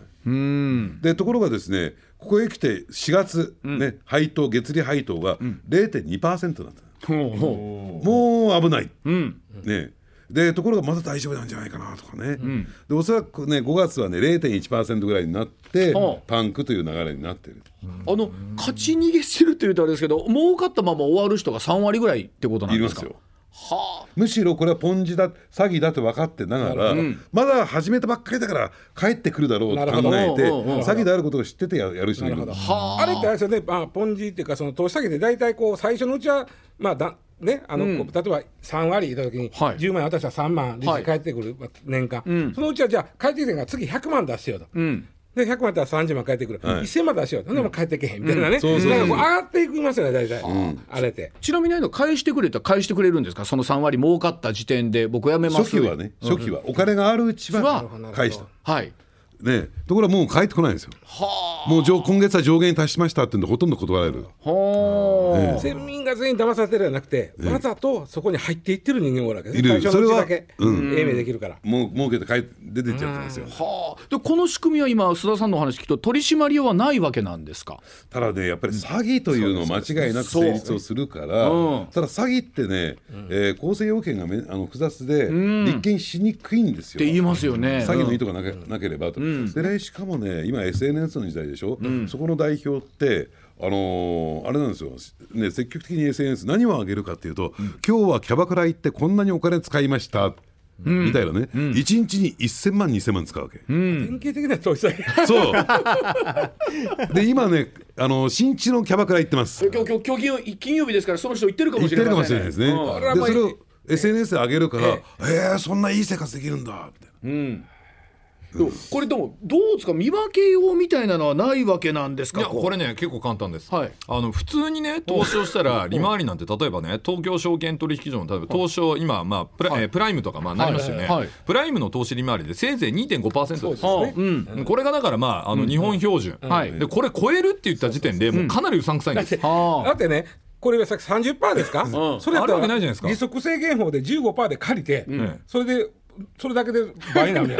でところがですねここへ来て4月、ね配当月利配当が0.2%なんだ、ほうほもう危ない、う。うん。ね。でところがまだ大丈夫なんじゃないかなとかね、でおそらくね5月はね0.1%ぐらいになってはあパンクという流れになってる。あの勝ち逃げしてるって言うとあれですけど儲かったまま終わる人が3割ぐらいってことなんでか？いますすよはむしろこれはポンジだ詐欺だと分かってながら、まだ始めたばっかりだから帰ってくるだろうと考えて詐欺であることを知っててややる人がいるんだあ。あれってあれですよね、まあ、ポンジっていうかその投資詐欺で大体こう最初のうちはまあだねあの、こう例えば3割いた時にはい。10万円渡したら3万利子返ってくる、まあ年間、そのうちはじゃあ返ってきてんから次100万出してよと。んで100万だったら30万返ってくる、はい。1000万出しよう。と、でも返ってけへんみたいなね、そうそうそう。なんかこう上がっていきますよね大体、あれって。ちなみにあの返してくれたら返してくれるんですか？その3割儲かった時点で僕やめます。初期はね。初期は。お金があるうちはは。返した。はいね。ところがもう帰ってこないんですよ。もう上今月は上限に達しましたってんでほとんど断られる。はあ、全民が全員騙されてるんじゃなくて、わざとそこに入っていってる人間もおるわけですいそれは英明できるから。もう儲けて帰って出てっちゃったんですよ。はあ、でこの仕組みは今須田さんのお話聞くと取り締まりはないわけなんですか？ただねやっぱり詐欺というのを間違いなく成立をするからうん。ただ詐欺ってね、えー構成要件がめあの複雑で立件しにくいんですよ。って言いますよね。詐欺の意図がなけ,、なければと、でねしかもね今 SNS の時代でしょ、そこの代表ってあのーあれなんですよ、ね、積極的に SNS 何を上げるかっていうと、今日はキャバクラ行ってこんなにお金使いました、みたいなね、一1日に1000万2000万使うわけ、典型的な投資そう。[laughs] で今ねあの新地のキャバクラ行ってます。今日今日今日金曜金曜日ですからその人言ってるかも行っるかしてれませんもしれないですね、うん。でそれを SNS で上げるから「えー、そんないい生活できるんだ」みたいな。でもこれでもどうですか？見分けようみたいなのはないわけなんですか？いやこれね結構簡単です、はい。あの普通にね投資をしたら利回りなんて例えばね東京証券取引所の例えば東証今まあプラ,、えープライムとかまあなりましたよね、はい。はいプライムの投資利回りでせいぜい2.5%ですそうですはあねうん。これがだからまああの日本標準、はい。でこれ超えるって言った時点でもうかなりうさんくさいんです、はだってねこれはさっき30%ですか、ん。それやったあるわけないじゃないですか？利息制限法で15%で借りて、ん。それでそれだけで倍になるん。や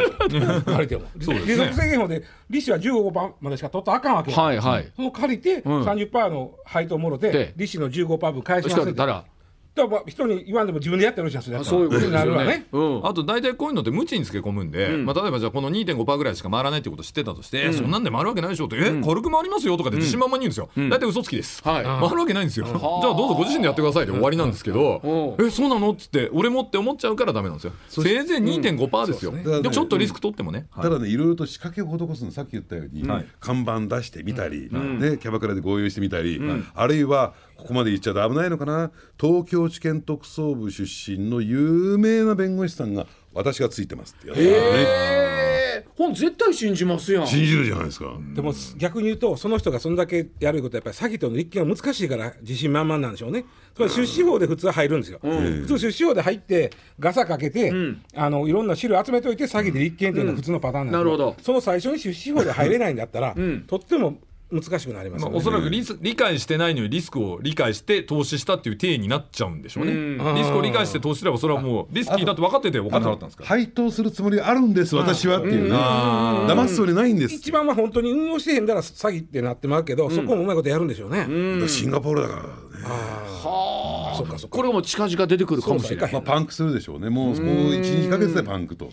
借りても、利息制限法で利子は15%までしか取ったらあかんわけや、はいはい。その借りて30%の配当もろて、で。利子の15%分返しますって。たらだからまあ人に言わんでも自分でやってるじゃんそれそういうことですなるわよね。うん。あと大体こういうのって無知につけ込むんで、まあ、例えばじゃあこの2.5%ぐらいしか回らないってことを知ってたとして、えそんなんで回るわけないでしょって、え軽く回りますよとかって自信満々に言うんですよ、大体嘘つきです、はい。回るわけないんですよ、じゃあどうぞご自身でやってくださいで終わりなんですけど、えそうなのっつって俺もって思っちゃうからダメなんですよ。せいぜい2.5%ですよ、ですね。でもちょっとリスク取ってもね、ただねいろいろと仕掛けを施すの。さっき言ったように、看板出してみたり、ね、キャバクラで合流してみたり、あるいはここまで言っちゃうと危ないのかな。東京地検特捜部出身の有名な弁護士さんが私がついてますってやつ、ね。えー、本絶対信じますやん。信じるじゃないですか。でも逆に言うとその人がそんだけやることはやっぱり詐欺との立件は難しいから自信満々なんでしょうね。つまり出資法で普通は入るんですよ。普通出資法で入ってガサかけて、あのいろんな資料集めといて詐欺で立件というのが普通のパターンなんですけなるほど。その最初に出資法で入れないんだったら、とっても難しくなりますまあ。おそらくリス理解してないのにリスクを理解して投資したっていう体になっちゃうんでしょうね、リスクを理解して投資すればそれはもうリスキーだって分かっててお金払ったんですから。配当するつもりがあるんです私はっていう。ね騙すつもりないんです。一番は本当に運用してへんだら詐欺ってなってまうけど、そこもうまいことやるんでしょうね。シンガポールだからね、あ。そっかそっか。これも近々出てくるかもしれない。まあ、パンクするでしょうね。もうこう12か月でパンクと、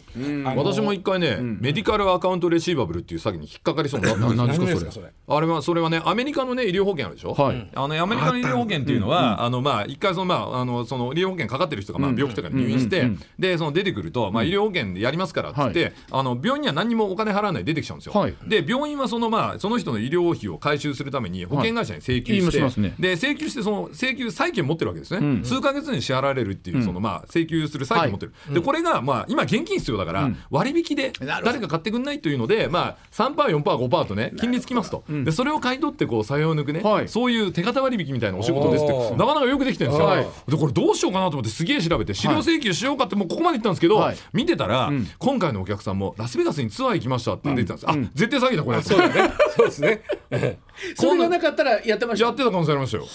私も一回ね、メディカルアカウントレシーバブルっていう詐欺に引っかかりそうになったんですよ何ですかそれ。あれはそれはねアメリカのね医療保険あるでしょ、はい。あのアメリカの医療保険っていうのは、あのまあ一回そのまああのその医療保険かかってる人がまあ病気とかに入院して、でその出てくるとまあ医療保険でやりますからっつって、あの病院には何にもお金払わないで出てきちゃうんですよ。はい。で病院はそのまあその人の医療費を回収するために保険会社に請求はい。して、言いますね。で請求してその請求債権持ってるわけですね、数ヶ月に支払われるっていうそのまあ請求する債権持ってる、でこれがまあ今現金必要だから割引で誰か買ってくんないというのでまあ 3%4%5% とね金利つきますと、でそれを買い取ってこう採用抜くね、はい。そういう手形割引みたいなお仕事ですって。なかなかよくできてるんですよ、はい。でこれどうしようかなと思ってすげえ調べて資料請求しようかってもうここまで行ったんですけど、はい。見てたら、今回のお客さんもラスベガスにツアー行きましたって出てたんです、あ絶対詐欺だこれ。そうだね。そうですね。[laughs] それがなかったらやってました。やってた可能性ありましたよ。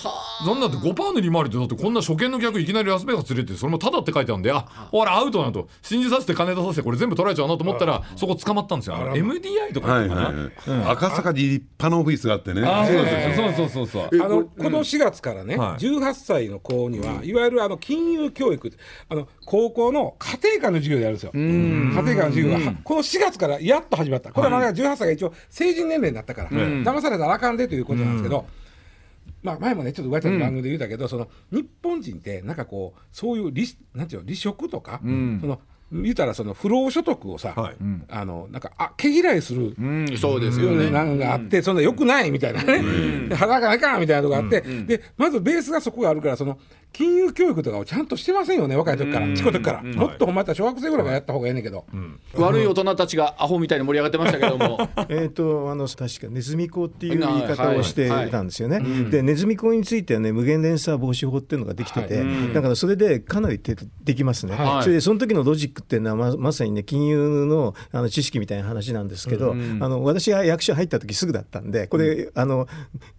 そんなって5%の利回りってだってこんな初見の客いきなりラスベガス連れてってそれもタダって書いてあるんであほらアウトだなと。信じさせて金出させてこれ全部取られちゃうなと思ったらそこ捕まったんですよ。MDI とかはい言ったかなはい。はい赤坂に立派なオフィスがあってね。あそうそうそうそうそうあのこの4月からね、はい。18歳の子には、いわゆるあの金融教育あの高校の家庭科の授業でやるんですよ。家庭科の授業がはこの4月からやっと始まった。これはまだ18歳が一応成人年齢になったから、騙されたらあかんでということなんですけど。まあ、前もねちょっと上ちゃんの番組で言ったけど、その日本人ってなんかこうそういう利なんていうの利息とか、その言ったらその不労所得をさ、はい。あのなんかあ毛嫌いするうんそうですよよね。なんかあって、そんなよくないみたいなね、で働かないかんみたいなとこがあって、でまずベースがそこがあるから、その金融教育とかをちゃんとしてませんよね、若い時から、ちこ時から、もっとほん。まやったら小学生ぐらいからやった方がええねんけど、悪い大人たちがアホみたいに盛り上がってましたけども。[laughs] えー、とあの確かネズミ講っていう言い方をしてたんですよね。でネズミ講についてはね無限連鎖防止法っていうのができてて、だからそれでかなりてできますね。はい。それでその時のロジックっていうのはままさにね金融のあの知識みたいな話なんですけど、あの私が役所入った時すぐだったんでこれ、あの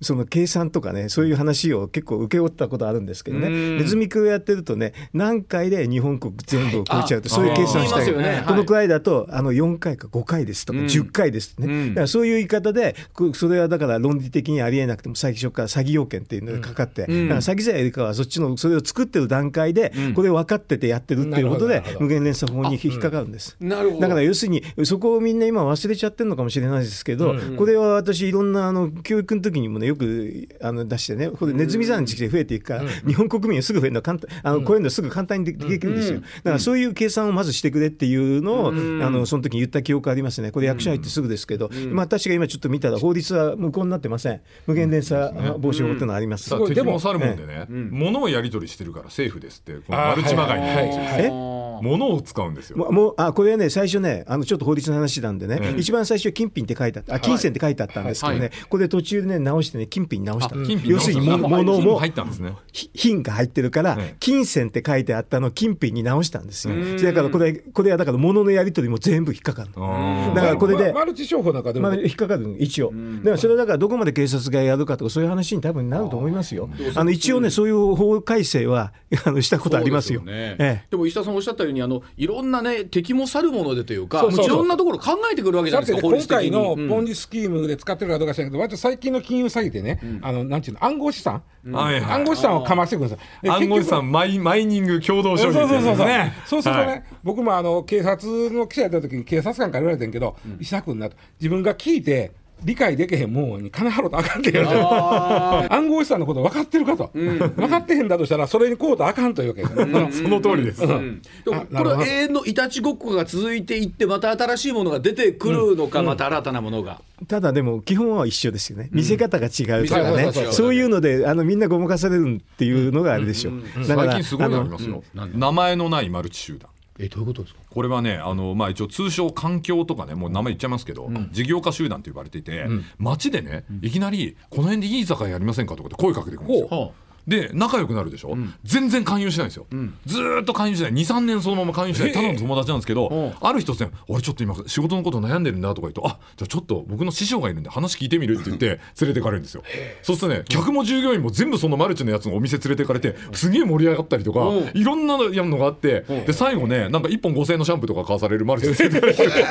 その計算とかねそういう話を結構請け負ったことあるんですけどね、ネズミ講やってるとね何回で日本国全部を超えちゃうと、そういう計算をしたいますよね。はい。このくらいだとあの4回か5回ですとか、10回ですね、だからそういう言い方でこそれはだから論理的にありえなくても最初から詐欺要件っていうのがかかって、だから詐欺罪よりかはそっちのそれを作ってる段階で、これ分かっててやってるっていうことで無限連鎖法に引っかかるんです。なるほど。だから要するにそこをみんな今忘れちゃってるのかもしれないですけど、これは私いろんなあの教育の時にもねよくあの出してねこれネズミ産地で増えていくから、日本国民はすぐ増えるのは簡単あのこういうのすぐ簡単にでできるんですよ、だからそういう計算をまずしてくれっていうのを、あのその時に言った記憶ありますね。これ役所入ってすぐですけど、まあ私が今ちょっと見たら法律は無効になってません。無限連鎖防止法っていうのはあります、さあ敵も去るもんでね、物をやり取りしてるからセーフですってこのマルチまがい。に、え？物を使うんですよ。ももうあこれはね最初ねあのちょっと法律の話なんでね、ええ一番最初金品って書いてあったあ金銭って書いてあったんですけどね、はい。これ途中でね直してね金品に直した。要するにもも物も入ったんですね。ひ品が入ってるから、ええ金銭って書いてあったのを金品に直したんですよ。だからこれこれはだから物のやり取りも全部引っかかるの。だからこれでママルチ商法なんかでも、まあ、引っかかるの一応、だからそれはだからどこまで警察がやるかとかそういう話に多分なると思いますよ。あの一応ね、そういう法改正はあのしたことありますよ。ですよね。ええ。でも石田さんおっしゃったようにあのいろんなね敵も去るものでというかそうそういろんなところ考えてくるわけじゃだないですか今回のうん。ポンジスキームで使ってるかどうか知らないけど、割と最近の金融詐欺でね、あのなんていうの、暗号資産、はいはい。暗号資産をかましてくるんです暗号資産マイマイニング共同商品そうそうそうそう、ねそうするとね、はい僕もあの警察の記者やった時に警察官から言われてんけど、石田君なと。自分が聞いて理解できへんもんに金払うとあかんって言われてる。暗号資産のこと分かってるかと、分かってへんだとしたらそれにこうとあかんというわけです、その通りです、でもこれは永遠のいたちごっこが続いていってまた新しいものが出てくるのか、また新たなものが。ただでも基本は一緒ですよね。見せ方が違うとかね。そういうのであのみんなごまかされるっていうのがあれでしょ。だから最近すごいのありますよ、名前のないマルチ集団えどういうことですか？これはねあの、まあ、一応通称環境とかねもう名前言っちゃいますけど、事業家集団と呼ばれていて、街でねいきなり「この辺でいい居酒屋やりませんか?」とかって声かけてくるんですよ。ほで仲良くなるでしょ、全然勧誘しないんですよ、ずーっと勧誘しない。23年そのまま勧誘しない。ただの友達なんですけど、ある日突然「俺ちょっと今仕事のこと悩んでるんだ」とか言うと「あじゃあちょっと僕の師匠がいるんで話聞いてみる」って言って連れてかれるんですよ。そうするとね客も従業員も全部そのマルチのやつのお店連れてかれてすげえ盛り上がったりとかいろんなやのがあってで最後ねなんか1本5000円のシャンプーとか買わされるマルチで連れてかれて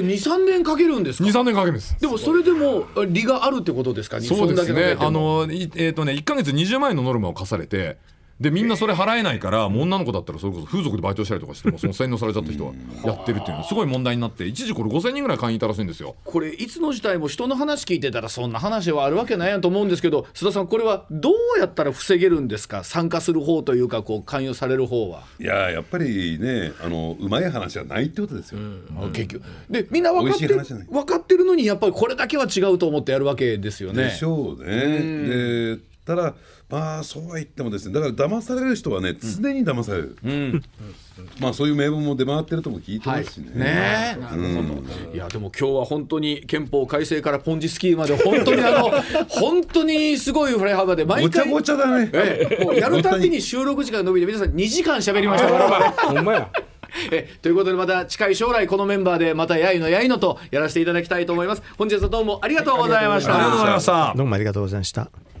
23年かけるんですか？23年かけるんですでもそれでも利があるってことですか？そうですね。あのえっ、とね、1ヶ月20万円のノルマを課されて。でみんなそれ払えないから、もう女の子だったらそれこそ風俗でバイトしたりとかしてもその洗脳されちゃった人はやってるっていうの。すごい問題になって一時これ5000人ぐらい会員いたらしいんですよ。これいつの時代も人の話聞いてたらそんな話はあるわけないやと思うんですけど須田さんこれはどうやったら防げるんですか？参加する方というかこう勧誘される方は、いややっぱりねあのうまい話じゃないってことですよ、結局。でみんな分かってる分かってるのにやっぱりこれだけは違うと思ってやるわけですよね。でしょうね。でただまあそうは言ってもですねだから騙される人はね常に騙される、まあそういう名文も出回ってるとも聞いてますしね。ねえ。なるほど、いやでも今日は本当に憲法改正からポンジスキーまで本当に [laughs] あの本当にすごい振れ幅で毎回。ごちゃごちゃだね。ええ。もうやるたびに収録時間が伸びて皆さん2時間喋りましたほんまや。[laughs] えということでまた近い将来このメンバーでまたやいのやいのとやらせていただきたいと思います。本日はどうもありがとうございました。ありがとうございました。どうもありがとうございました。